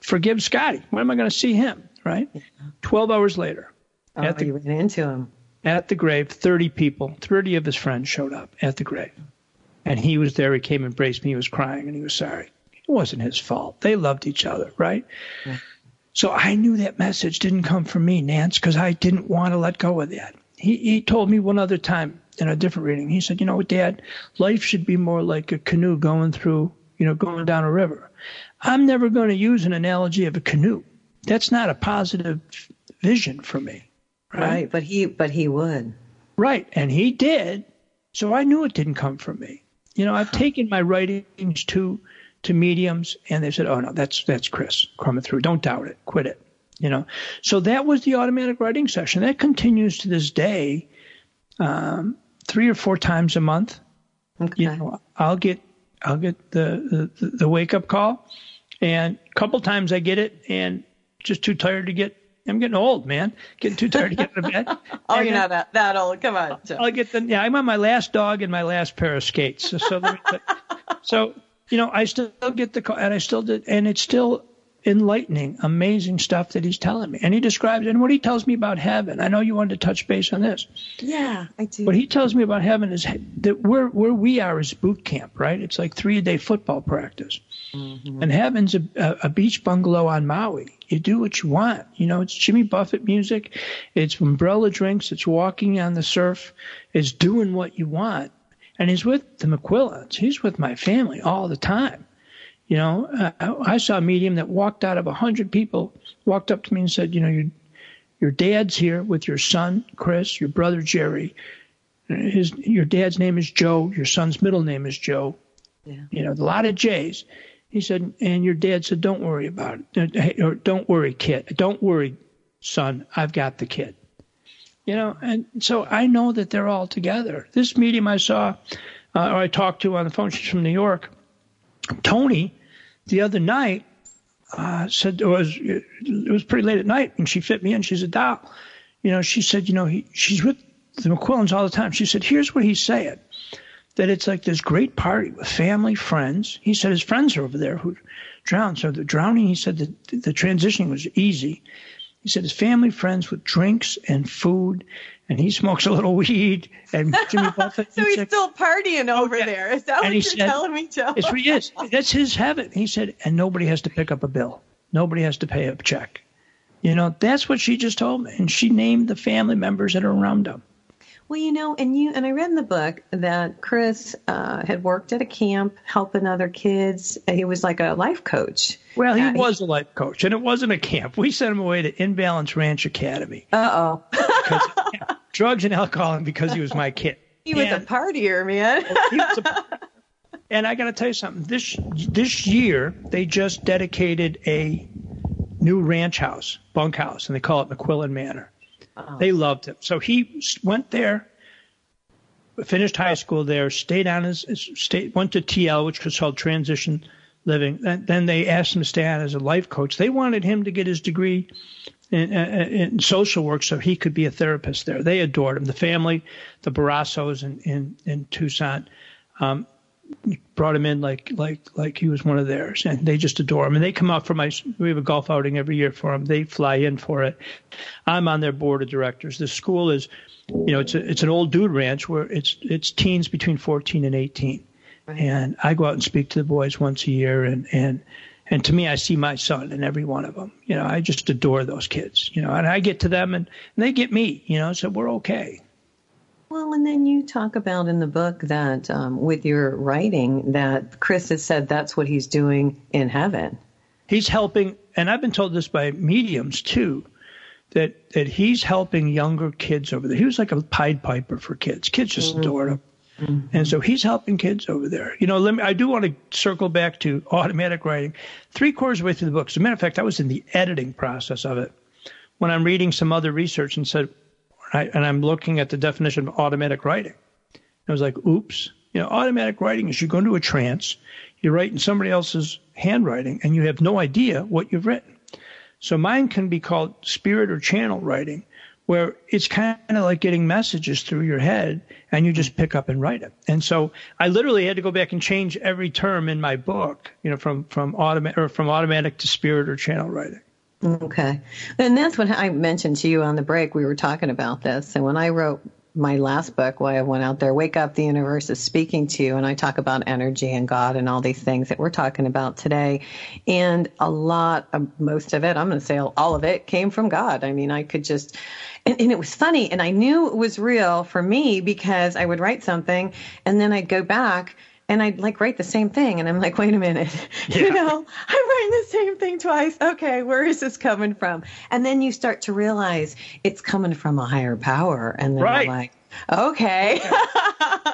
B: forgive Scotty? When am I going to see him? Right? 12 hours later,
A: Oh,
B: at the
A: you ran into him.
B: at the grave, 30 people, 30 of his friends showed up at the grave. And he was there. He came and embraced me. He was crying and he was sorry. It wasn't his fault. They loved each other, right? So I knew that message didn't come from me, Nance, because I didn't want to let go of that. He, he told me one other time in a different reading, he said, You know what, Dad, life should be more like a canoe going through, you know, going down a river. I'm never going to use an analogy of a canoe. That's not a positive vision for me.
A: Right. But he but he would.
B: Right, and he did. So I knew it didn't come from me. You know, I've taken my writings to to mediums, and they said, "Oh no, that's that's Chris coming through. Don't doubt it. Quit it." You know, so that was the automatic writing session. That continues to this day, um, three or four times a month.
A: Okay.
B: You know, I'll get I'll get the the, the wake up call, and a couple times I get it, and just too tired to get. I'm getting old, man. Getting too tired to get out of bed.
A: oh,
B: And
A: you're not that, that old. Come on. Joe.
B: I'll get the yeah. I'm on my last dog and my last pair of skates. So so, let me so you know I still get the call and I still did and it's still enlightening, amazing stuff that he's telling me. And he describes and what he tells me about heaven. I know you wanted to touch base on this.
A: yeah, I do.
B: What he tells me about heaven is that where where we are is boot camp, right? It's like three a day football practice. And heaven's a, a, beach bungalow on Maui. You do what you want. You know, it's Jimmy Buffett music. It's umbrella drinks. It's walking on the surf. It's doing what you want. And he's with the McQuillans. He's with my family all the time. You know, uh, I saw a medium that walked out of a hundred people, walked up to me and said, you know, your your dad's here with your son Chris, your brother Jerry. His your dad's name is Joe. Your son's middle name is Joe.
A: Yeah.
B: You know, a lot of J's. He said, and your dad said, don't worry about it. Hey, Or don't worry, kid. Don't worry, son. I've got the kid. You know, and so I know that they're all together. This medium I saw, uh, or I talked to on the phone, she's from New York. Tony, the other night, uh, said it was it was pretty late at night, and she fit me in. She's a doll. You know, she said, you know, he, she's with the McQuillans all the time. She said, here's what he's saying that it's like this great party with family, friends. He said his friends are over there who drowned. So the drowning, he said that the transitioning was easy. He said his family friends with drinks and food, and he smokes a little weed. And Jimmy Buffett.
A: So
B: he
A: he's
B: said-
A: still partying oh, over
B: yeah.
A: there. Is that
B: And
A: what you're
B: said-
A: telling me, Joe?
B: It's what he is. That's his heaven. He said, and nobody has to pick up a bill. Nobody has to pay a check. You know, that's what she just told me. And she named the family members that are around him.
A: Well, you know, and you and I read in the book that Chris uh, had worked at a camp helping other kids. He was like a life coach.
B: Well, he
A: Uh,
B: was a life coach, and it wasn't a camp. We sent him away to In Balance Ranch Academy.
A: Uh oh.
B: Drugs and alcohol, and because he was my kid.
A: He was a partier, man.
B: he was a- and I got to tell you something. This this year they just dedicated a new ranch house, bunkhouse, and they call it McQuillan Manor. They loved him, so he went there, finished high school there, stayed on his, stayed, went to TL, which was called Transition Living. Then, then they asked him to stay on as a life coach. They wanted him to get his degree in, in social work so he could be a therapist there. They adored him. The family, the Barrasos in in, in Tucson, um, brought him in like like like he was one of theirs, and they just adore him. And they come out for my we have a golf outing every year for him. They fly in for it. I'm on their board of directors. The school is, you know, it's a, it's an old dude ranch where it's it's teens between 14 and 18, and I go out and speak to the boys once a year, and and and to me, I see my son in every one of them. You know, I just adore those kids. You know, and I get to them, and, and they get me. You know, so we're okay.
A: Well, and then you talk about in the book that um, with your writing that Chris has said that's what he's doing in heaven.
B: he's helping and i've been told this by mediums too that that he's helping younger kids over there. He was like a pied piper for kids. Kids just adored him. And so he's helping kids over there. You know let me i do want to circle back to automatic writing. Three quarters of the way through the book. As a matter of fact i was in the editing process of it when i'm reading some other research and said I, and i'm looking at the definition of automatic writing I was like, oops. You know, automatic writing is you go into a trance, you write in somebody else's handwriting, and you have no idea what you've written. So mine can be called spirit or channel writing, where it's kind of like getting messages through your head and you just pick up and write it. And so I literally had to go back and change every term in my book, you know, from from automatic or from automatic to spirit or channel writing.
A: Okay. And that's what I mentioned to you on the break. We were talking about this. And when I wrote my last book, why I went out there, Wake Up, the Universe is Speaking to You, and I talk about energy and God and all these things that we're talking about today. And a lot of most of it, I'm going to say all of it, came from God. I mean, I could just, and, and it was funny. And I knew it was real for me because I would write something and then I'd go back and I'd like write the same thing, and I'm like, wait a minute, you know, I'm writing the same thing twice. Okay, where is this coming from? And then you start to realize it's coming from a higher power, and then
B: Right.
A: you're like, okay,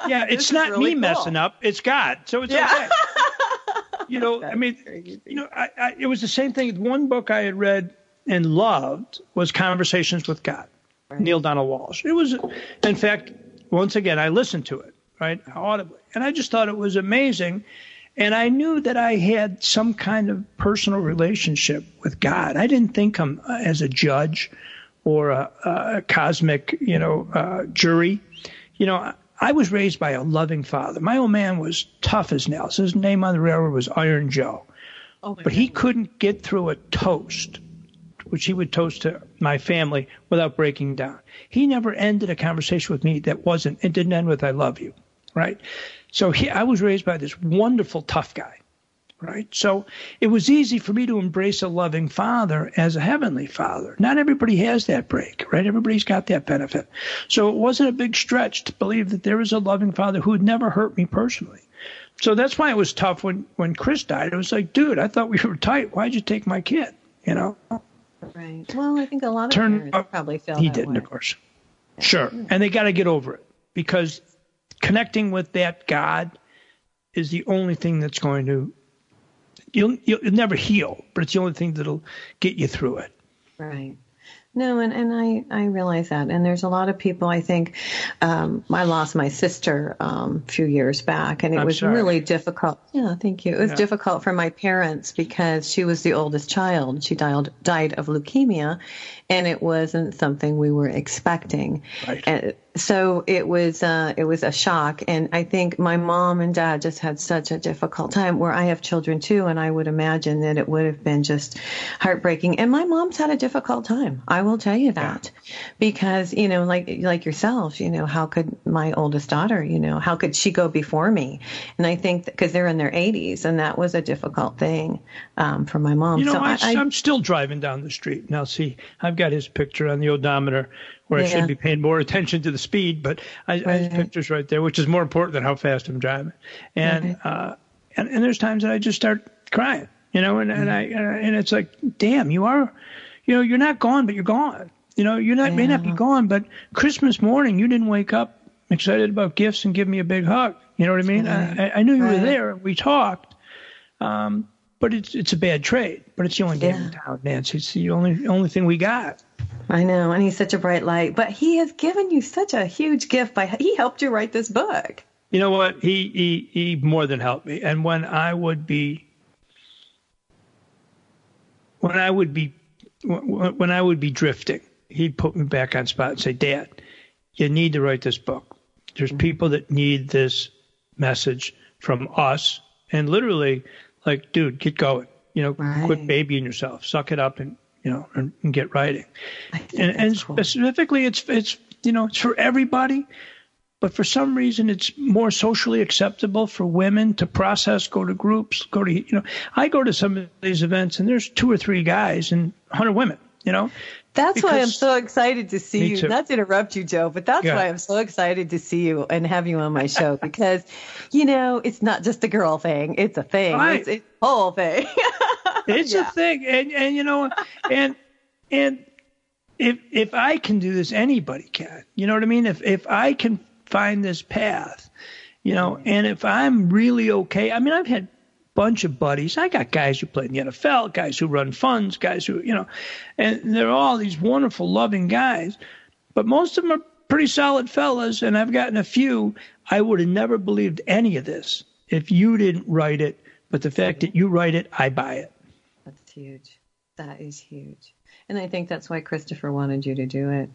B: Yeah, it's not
A: really
B: me
A: cool.
B: messing up; it's God. So it's
A: Yeah.
B: okay. You know, I mean, you know, I, I, it was the same thing. One book I had read and loved was Conversations with God, Neale Donald Walsch. It was, in fact, once again, I listened to it right audibly, and I just thought it was amazing. And I knew that I had some kind of personal relationship with God. I didn't think him uh, as a judge or a, a cosmic, you know, uh, jury. You know, I- I was raised by a loving father. My old man was tough as nails. His name on the railroad was Iron Joe. but he couldn't get through a toast, which he would toast to my family without breaking down. He never ended a conversation with me that wasn't, it didn't end with, I love you, right? So he, I was raised by this wonderful, tough guy, right? So it was easy for me to embrace a loving father as a heavenly father. Not everybody has that break, right? Everybody's got that benefit. So it wasn't a big stretch to believe that there is a loving father who would never hurt me personally. So that's why it was tough when, when Chris died. It was like, dude, I thought we were tight. Why'd you take my kid? You know,
A: right. Well, I think a lot of
B: Turn-
A: parents probably feel
B: he didn't,
A: way.
B: of course. Sure. And they got to get over it because connecting with that God is the only thing that's going to, you'll, you'll never heal, but it's the only thing that'll get you through it.
A: Right. No, and, and I, I realize that. And there's a lot of people, I think, um, I lost my sister um, a few years back, and it
B: I'm
A: was
B: sorry.
A: really difficult. Yeah, thank you. It was
B: Yeah.
A: difficult for my parents because she was the oldest child. She died, died of leukemia, and it wasn't something we were expecting.
B: Right.
A: And, so it was uh, it was a shock, and I think my mom and dad just had such a difficult time. Where I have children too, and I would imagine that it would have been just heartbreaking. And my mom's had a difficult time. I will tell you that because you know, like like yourself, you know, how could my oldest daughter, you know, how could she go before me? And I think because they're in their 80s, and that was a difficult thing um, for my mom.
B: You know,
A: so
B: I,
A: I,
B: am still driving down the street now. See, I've got his picture on the odometer, where I should be paying more attention to the speed, but I, I his
A: Right.
B: picture's right there, which is more important than how fast I'm driving. And uh, and and there's times that I just start crying, you know, and and I and it's like, damn, you are, you know, you're not gone, but you're gone. You know, you're not may not be gone, but Christmas morning you didn't wake up excited about gifts and give me a big hug. You know what I mean? I, I- I knew you were there. and We talked. Um, but it's it's a bad trade. But it's the only game in town, Nancy. It's the only only thing we got.
A: I know, and he's such a bright light. But he has given you such a huge gift by he helped you write this book.
B: You know what? He he he more than helped me. And when I would be when I would be when I would be drifting, he'd put me back on spot and say, "Dad, you need to write this book. There's people that need this message from us." And literally, like, dude, get going. You know,
A: Right.
B: quit babying yourself. Suck it up and you know and, and get writing. And, and
A: cool.
B: specifically it's it's you know it's for everybody but for some reason it's more socially acceptable for women to process go to groups go to you know i go to some of these events and there's two or three guys and 100 women you know
A: That's why I'm so excited to see you.
B: too.
A: Not to interrupt you, Joe, but that's
B: Yeah.
A: why I'm so excited to see you and have you on my show because, you know, it's not just a girl thing; it's a thing.
B: Right.
A: It's, it's a whole thing.
B: it's a thing. And and you know and and if if i can do this anybody can. You know what i mean? If if i can find this path you know mm-hmm. and if i'm really okay i mean i've had bunch of buddies. I got guys who play in the nfl guys who run funds guys who you know and they're all these wonderful loving guys. But most of them are pretty solid fellas and i've gotten a few. I would have never believed any of this if you didn't write it. But the fact mm-hmm. that you write it i buy it
A: huge. That is huge, and I think that's why Christopher wanted you to do it.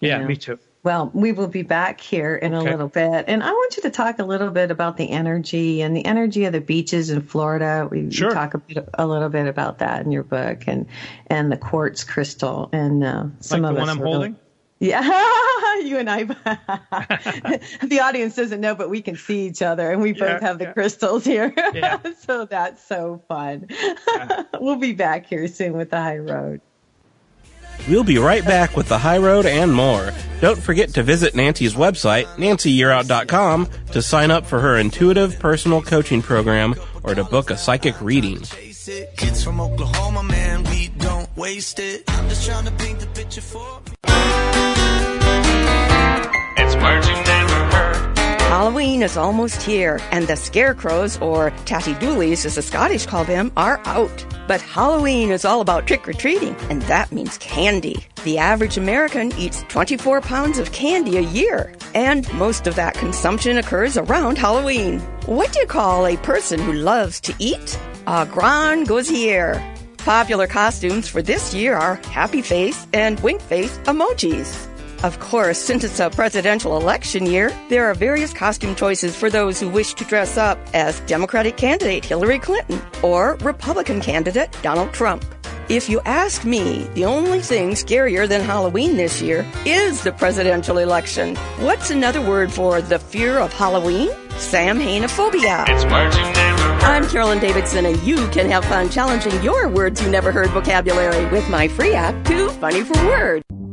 B: yeah
A: Yeah.
B: me too
A: Well, we will be back here in
B: Okay.
A: a little bit. And I want you to talk a little bit about the energy and the energy of the beaches in Florida. We,
B: Sure.
A: talk a, bit, a little bit about that in your book and, and the quartz crystal. And uh, some
B: like
A: of
B: the
A: us
B: one I'm holding
A: Yeah, you and I. the audience doesn't know, but we can see each other, and we both have the
B: yeah.
A: crystals here.
B: Yeah.
A: so that's so fun. we'll be back here soon with the High Road.
C: We'll be right back with the high road and more. Don't forget to visit Nancy's website, nancyyearout.com, to sign up for her intuitive personal coaching program or to book a psychic reading.
F: Kids from Oklahoma, man, we don't waste it. I'm just trying to paint the picture for.
E: It's heard.
D: Halloween is almost here, and the scarecrows, or tatty doolies as the Scottish call them, are out. But Halloween is all about trick or treating, and that means candy. The average American eats 24 pounds of candy a year, and most of that consumption occurs around Halloween. What do you call a person who loves to eat? A grandgousier. Popular costumes for this year are happy face and wink face emojis. Of course, since it's a presidential election year, there are various costume choices for those who wish to dress up as Democratic candidate Hillary Clinton or Republican candidate Donald Trump. If you ask me, the only thing scarier than Halloween this year is the presidential election. What's another word for the fear of Halloween? Samhainophobia.
E: It's words you never heard.
D: I'm Carolyn Davidson, and you can have fun challenging your words you never heard vocabulary with my free app, Too Funny for Words.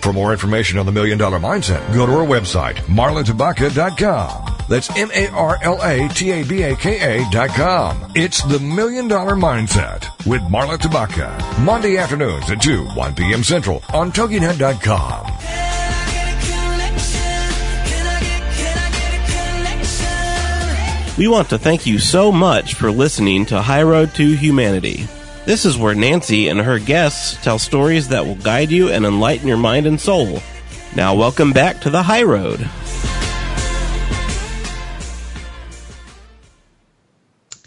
G: For more information on the Million Dollar Mindset, go to our website, marlatabaka.com. That's M-A-R-L-A-T-A-B-A-K-A dot com. It's the Million Dollar Mindset with Marla Tabaka. Monday afternoons at 2, 1 p.m. Central on TogiNet.com.
C: We want to thank you so much for listening to High Road to Humanity. This is where Nancy and her guests tell stories that will guide you and enlighten your mind and soul. Now, welcome back to the High Road.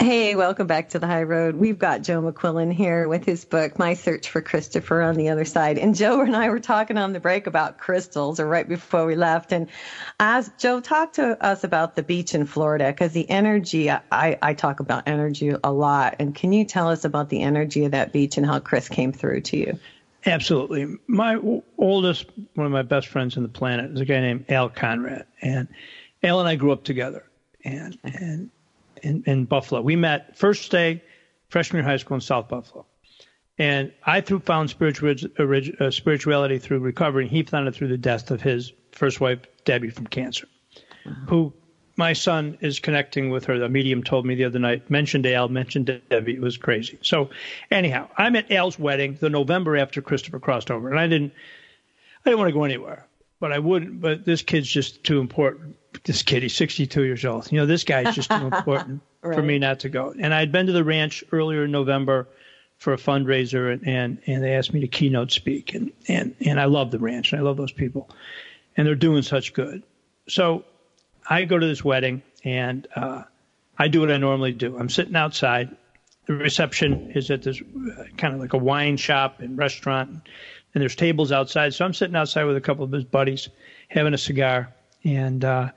A: Hey, welcome back to the High Road. We've got Joe McQuillan here with his book, My Search for Christopher on the Other Side. And Joe and I were talking on the break about crystals, or right before we left. And as Joe talked to us about the beach in Florida, because the energy, I, I talk about energy a lot. And can you tell us about the energy of that beach and how Chris came through to you?
B: Absolutely. My oldest, one of my best friends on the planet, is a guy named Al Conrad. And Al and I grew up together. And, and in, in Buffalo. We met first day freshman year high school in South Buffalo. And I through found uh, spirituality through recovery, and he found it through the death of his first wife, Debbie, from cancer, who my son is connecting with her. The medium told me the other night, mentioned Al, mentioned Debbie. It was crazy. So, anyhow, I'm at Al's wedding the November after Christopher crossed over, and I didn't, I didn't want to go anywhere, but I wouldn't. But this kid's just too important this kid, he's 62 years old. You know, this guy's just too important right. for me not to go. And I'd been to the ranch earlier in November for a fundraiser, and, and, and they asked me to keynote speak. And, and, and I love the ranch, and I love those people. And they're doing such good. So I go to this wedding, and uh, I do what I normally do. I'm sitting outside. The reception is at this uh, kind of like a wine shop and restaurant, and there's tables outside. So I'm sitting outside with a couple of his buddies having a cigar. And uh,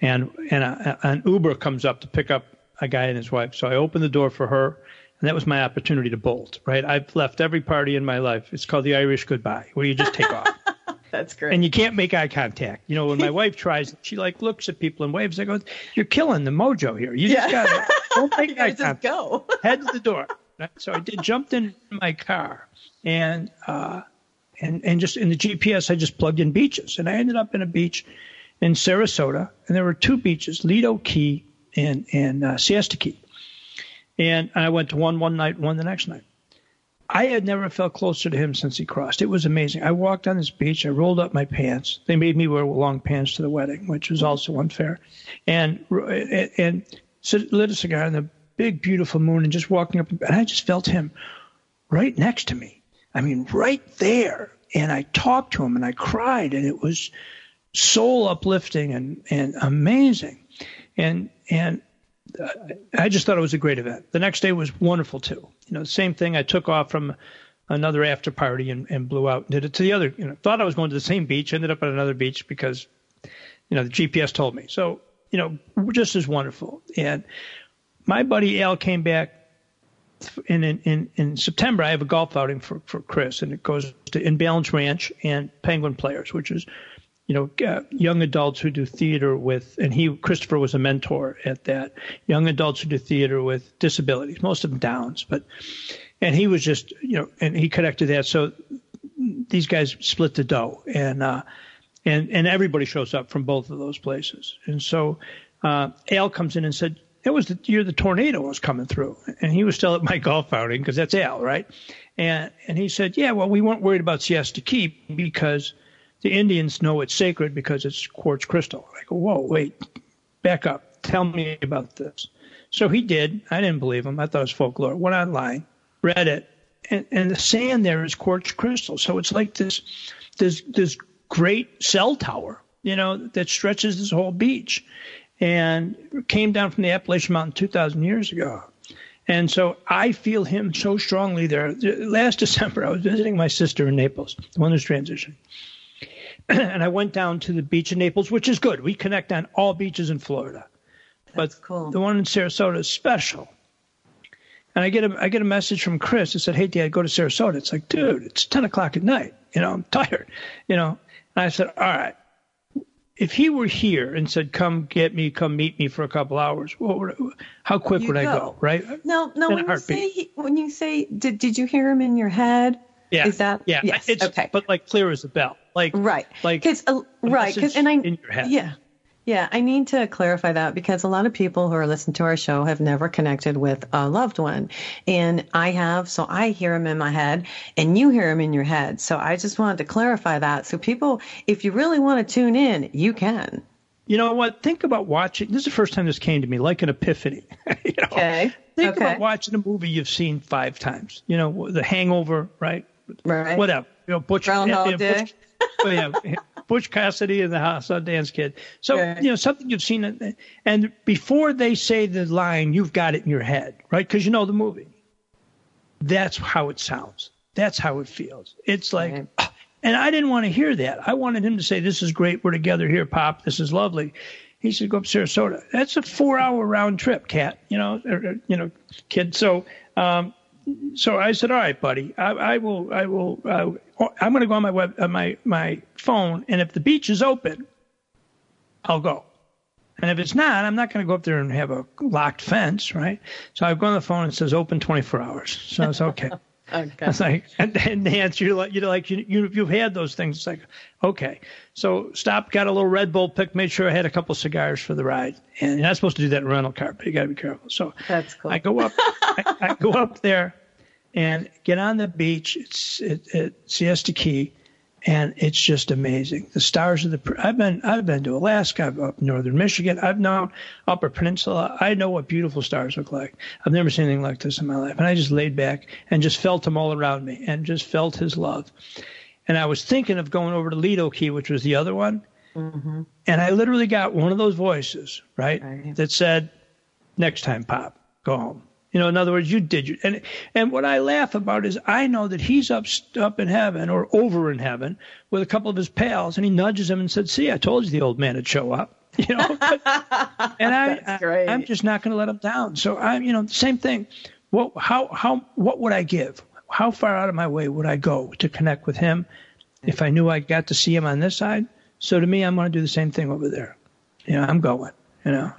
B: and and a, an Uber comes up to pick up a guy and his wife. So I open the door for her, and that was my opportunity to bolt. Right, I've left every party in my life. It's called the Irish goodbye, where you just take off.
A: That's great.
B: And you can't make eye contact. You know, when my wife tries, she like looks at people and waves. I go, "You're killing the mojo here. You just yeah. got to don't make eye contact.
A: Go.
B: Head to the door." So I did, jumped in my car, and uh, and and just in the GPS, I just plugged in beaches, and I ended up in a beach in Sarasota, and there were two beaches, Lido Key and and uh, Siesta Key. And I went to one one night, one the next night. I had never felt closer to him since he crossed. It was amazing. I walked on this beach. I rolled up my pants. They made me wear long pants to the wedding, which was also unfair. And and, and lit a cigar in the big, beautiful moon, and just walking up. And I just felt him right next to me. I mean, right there. And I talked to him, and I cried, and it was soul uplifting and, and amazing. And, and I just thought it was a great event. The next day was wonderful too. You know, same thing. I took off from another after party and, and blew out and did it to the other, you know, thought I was going to the same beach, ended up at another beach because, you know, the GPS told me. So, you know, just as wonderful. And my buddy Al came back in, in, in September. I have a golf outing for, for Chris and it goes to In Balance Ranch and Penguin Players, which is you know, uh, young adults who do theater with, and he, Christopher was a mentor at that, young adults who do theater with disabilities, most of them Downs, but, and he was just, you know, and he connected that. So these guys split the dough and, uh, and, and everybody shows up from both of those places. And so, uh, Al comes in and said, it was the year the tornado was coming through and he was still at my golf outing because that's Al, right? And, and he said, yeah, well, we weren't worried about Siesta Key because, the Indians know it's sacred because it's quartz crystal. I go, whoa, wait, back up. Tell me about this. So he did. I didn't believe him. I thought it was folklore. Went online, read it, and, and the sand there is quartz crystal. So it's like this, this, this great cell tower, you know, that stretches this whole beach, and came down from the Appalachian Mountain 2,000 years ago. And so I feel him so strongly there. Last December, I was visiting my sister in Naples, the one who's transitioning. and I went down to the beach in Naples, which is good. We connect on all beaches in Florida.
A: That's
B: but
A: cool.
B: the one in Sarasota is special. And I get a I get a message from Chris that said, "Hey, Dad, go to Sarasota." It's like, dude, it's ten o'clock at night. You know, I'm tired. You know, and I said, "All right." If he were here and said, "Come get me, come meet me for a couple hours," what would, how quick
A: You
B: would I
A: go.
B: go? Right?
A: No, no.
B: In
A: When you say when you say did did you hear him in your head?
B: Yeah.
A: Is that
B: yeah?
A: Yes.
B: It's,
A: okay.
B: But like clear as a bell. Like
A: right.
B: Like
A: Because uh,
B: a
A: right. Because and I
B: in your head.
A: yeah. Yeah, I need to clarify that because a lot of people who are listening to our show have never connected with a loved one. And I have, so I hear them in my head and you hear them in your head. So I just wanted to clarify that. So people, if you really want to tune in, you can.
B: You know what? Think about watching. This is the first time this came to me, like an epiphany. you know?
A: Okay.
B: Think
A: okay.
B: about watching a movie you've seen five times. You know, The Hangover, right?
A: Right.
B: Whatever. You know, Butch.
A: Groundhog eh, eh,
B: you know,
A: Day.
B: Butch, yeah, Butch Cassidy and the Sundance Kid. So
A: Right.
B: you know something you've seen, and before they say the line, you've got it in your head, right? Because you know the movie. That's how it sounds. That's how it feels. It's like. "Ah," and I didn't want to hear that. I wanted him to say, "This is great. We're together here, Pop. This is lovely." He said, "Go up to Sarasota." That's a four-hour round trip, cat. You know, or, you know, kid. So, um, so I said, "All right, buddy. I, I will. I will. Uh, I'm going to go on my web, uh, my my phone, and if the beach is open, I'll go. And if it's not, I'm not going to go up there and have a locked fence, right? So I go on the phone and it says open 24 hours. So it's okay.
A: Okay.
B: It's like, and, and Nancy, you're like, you're like, you, you, you've had those things. It's like, okay. So stopped, got a little Red Bull pick, made sure I had a couple cigars for the ride. And you're not supposed to do that in a rental car, but you got to be careful. So
A: That's cool.
B: I go up, I, I go up there and get on the beach. It's at, at Siesta Key, and it's just amazing. The stars of the. I've been I've been to Alaska, I've up northern Michigan, I've known Upper Peninsula. I know what beautiful stars look like. I've never seen anything like this in my life, and I just laid back and just felt them all around me, and just felt his love. And I was thinking of going over to Lido Key, which was the other one, mm-hmm. and I literally got one of those voices, right,
A: Right.
B: that said, "Next time, Pop, go home." You know, in other words, you did and and what I laugh about is I know that he's up up in heaven or over in heaven with a couple of his pals, and he nudges him and said, "See, I told you the old man would show up." You know, and I. I I'm just not going to let him down. So I'm, you know, same thing. What how how what would I give? How far out of my way would I go to connect with him if I knew I got to see him on this side? So to me, I'm going to do the same thing over there. You know, I'm going. You know.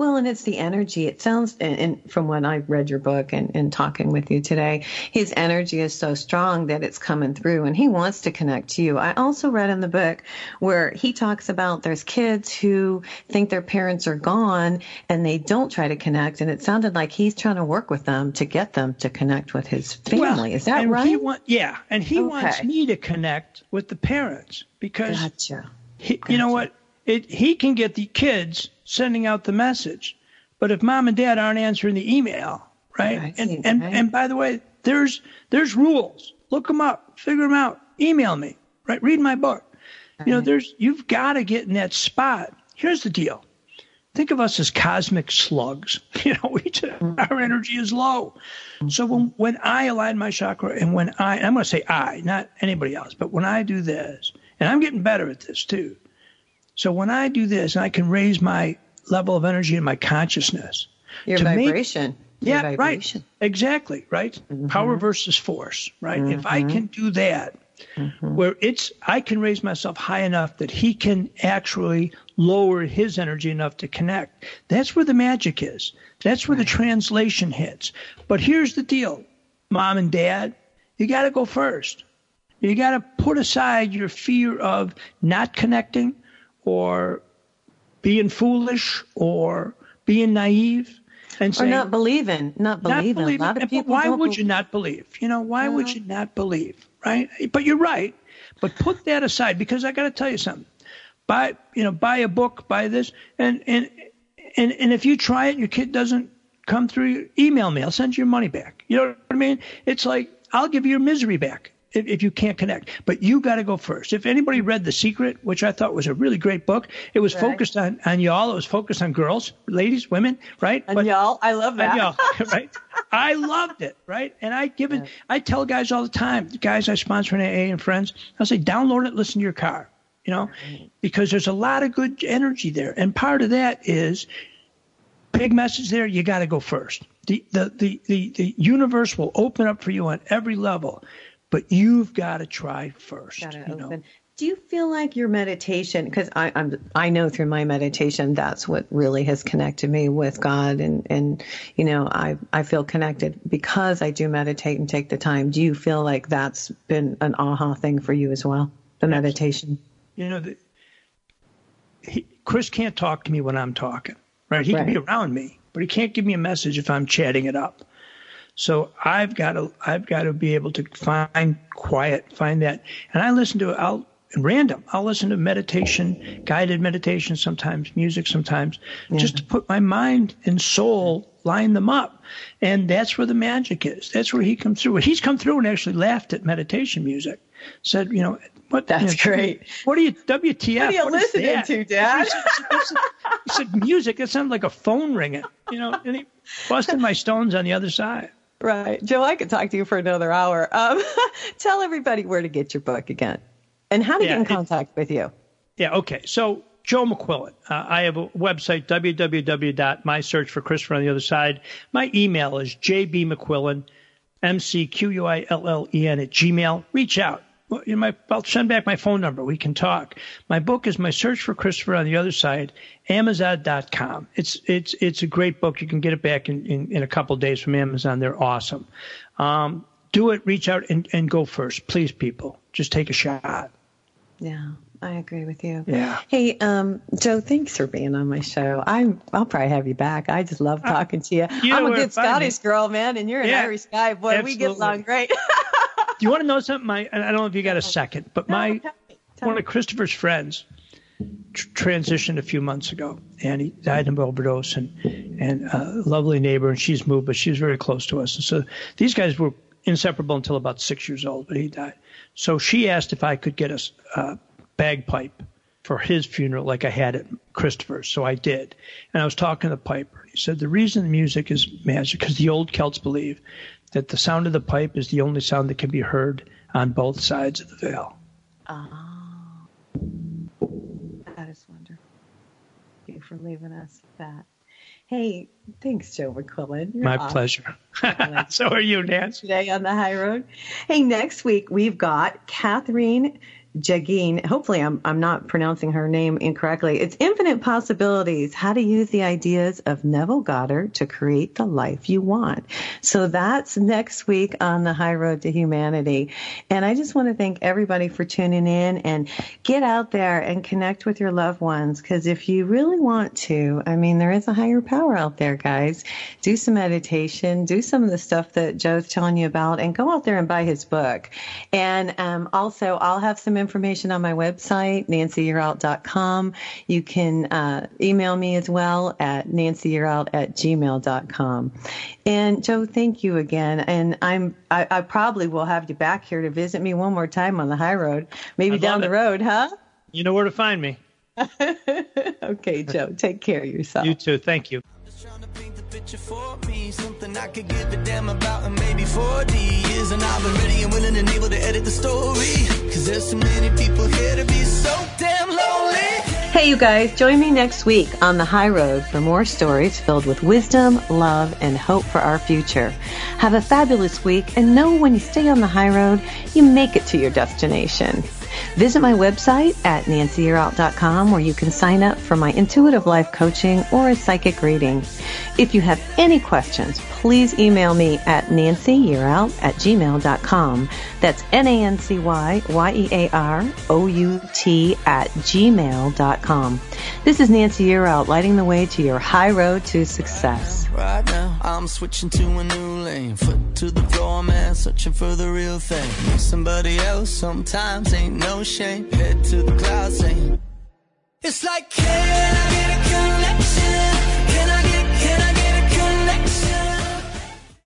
A: Well, and it's the energy. It sounds, and, and from when I read your book and, and talking with you today, his energy is so strong that it's coming through and he wants to connect to you. I also read in the book where he talks about there's kids who think their parents are gone and they don't try to connect. And it sounded like he's trying to work with them to get them to connect with his family.
B: Well,
A: is that
B: and
A: right?
B: He want, yeah, and he wants me to connect with the parents because
A: gotcha.
B: he, you know what? It, he can get the kids sending out the message, but if mom and dad aren't answering the email, right?
A: Right,
B: and and
A: right.
B: and by the way, there's there's rules. Look them up, figure them out. Email me, right? Read my book. You know, there's you've got to get in that spot. Here's the deal. Think of us as cosmic slugs. You know, we just, mm-hmm. our energy is low. So when mm-hmm. when I align my chakra and when I I'm going to say I, not anybody else, but when I do this, and I'm getting better at this too. So when I do this, I can raise my level of energy and my consciousness.
A: Your
B: make-
A: vibration. Your
B: yeah,
A: vibration.
B: right. Exactly, right? Mm-hmm. Power versus force, right? If I mm-hmm. can do that, mm-hmm. where it's, I can raise myself high enough that he can actually lower his energy enough to connect. That's where the magic is. That's where the translation hits. But here's the deal, mom and dad, you got to go first. You got to put aside your fear of not connecting or being foolish or being naive and
A: Or
B: saying,
A: not believing. Not
B: not
A: believing.
B: believing.
A: A lot of people
B: why would
A: believe-
B: you not believe? You know, why would you not believe? Right? But you're right. But put that aside because I got to tell you something. Buy, you know, buy a book, buy this, and and and and if you try it, and your kid doesn't come through, email me. I'll send you your money back. You know what I mean? It's like I'll give you your misery back if, if you can't connect. But you got to go first. If anybody read The Secret, which I thought was a really great book, it was focused on on y'all. It was focused on girls, ladies, women, right?
A: And
B: But-
A: y'all, I love that.
B: and y'all, right? I loved it, right? And I give it, I tell guys all the time, guys I sponsor in AA and friends, I'll say, download it, listen to your car, you know, because there's a lot of good energy there. And part of that is big message there, you got to go first. The, the, the, the, the universe will open up for you on every level, but you've got to try first.
A: Gotta
B: you know?
A: Do you feel like your meditation? Because I, I'm, I know through my meditation that's what really has connected me with God, and and you know I I feel connected because I do meditate and take the time. Do you feel like that's been an aha thing for you as well? The meditation.
B: you know, the, he, Chris can't talk to me when I'm talking, right? He can be around me, but he can't give me a message if I'm chatting it up. So I've got to I've got to be able to find quiet, find that, and I listen to I'll random. I'll listen to meditation, guided meditation sometimes, music sometimes, just to put my mind and soul line them up, and that's where the magic is. That's where he comes through. He's come through and actually laughed at meditation music. Said, you know, what?
A: That's
B: you know,
A: great.
B: What are you WTF?
A: What are you
B: is
A: listening to, Dad?
B: He said, he said music. It sounded like a phone ringing. You know, and he busted my stones on the other side.
A: Right. Joe, I could talk to you for another hour. Um, tell everybody where to get your book again and how to
B: Yeah,
A: get in contact with you.
B: Yeah, okay. So, Joe McQuillan. Uh, I have a website, www.mysearchforchristopher on the other side. My email is jbmcquillan, M-C-Q-U-I-L-L-E-N at Gmail. Reach out. Well, you know, my, I'll send back my phone number. We can talk. My book is My Search for Christopher on the Other Side, Amazon.com. It's, it's, it's a great book. You can get it back in, in, in a couple of days from Amazon. They're awesome. Um, do it, reach out, and, and go first. Please, people. Just take a shot.
A: Yeah, I agree with you.
B: Yeah.
A: Hey, um, Joe, thanks for being on my show. I'm, I'll probably have you back. I just love talking to you.
B: Uh, you
A: I'm a good. Scottish girl, man, and you're an
B: Yeah,
A: Irish guy. Boy, we get along great.
B: Do you want to know something? My, I don't know if you got a second, but my
A: tell me, tell
B: one of Christopher's friends tr- transitioned a few months ago, and he died of overdose. And and a lovely neighbor, and she's moved, but she was very close to us. And so these guys were inseparable until about six years old, but he died. So she asked if I could get us a bagpipe for his funeral, like I had at Christopher's. So I did, and I was talking to the piper. He said the reason the music is magic because the old Celts believe that the sound of the pipe is the only sound that can be heard on both sides of the veil. Ah.
A: That is wonderful. Thank you for leaving us with that. Hey, thanks, Joe McQuillan. You're
B: My
A: awesome.
B: pleasure. so are you, Nance?
A: today on the high road. Hey, next week we've got Catherine Jagin. Hopefully, I'm I'm not pronouncing her name incorrectly. It's Infinite Possibilities: How to Use the Ideas of Neville Goddard to Create the Life You Want. So that's next week on the High Road to Humanity. And I just want to thank everybody for tuning in and get out there and connect with your loved ones. Because if you really want to, I mean, there is a higher power out there, guys. Do some meditation, do some of the stuff that Joe's telling you about, and go out there and buy his book. And um, also, I'll have some information on my website, nancyyearout.com. You can uh, email me as well at nancyyearout at gmail.com. And Joe, thank you again. And I'm I, I probably will have you back here to visit me one more time on the high road, maybe
B: I'd
A: down the
B: it.
A: road, huh?
B: You know where to find me.
A: Okay, Joe, take care of yourself.
B: You too. Thank you.
F: Picture for me, something I could give a damn about in maybe 40 years. And I've been ready and willing and able to edit the story. Cause there's so many people here to be so damn lonely.
A: Hey, you guys, join me next week on the high road for more stories filled with wisdom, love, and hope for our future. Have a fabulous week and know when you stay on the high road, you make it to your destination. Visit my website at nancyyearout.com where you can sign up for my intuitive life coaching or a psychic reading. If you have any questions, please email me at nancyyearout at gmail.com. That's N-A-N-C-Y-Y-E-A-R-O-U-T at gmail.com. This is Nancy Yearout lighting the way to your high road to success.
F: Right now, I'm switching to a new lane. Foot to the floor, man, searching for the real thing. Somebody else sometimes ain't no shame. Head to the clouds saying, It's like, can I get a connection?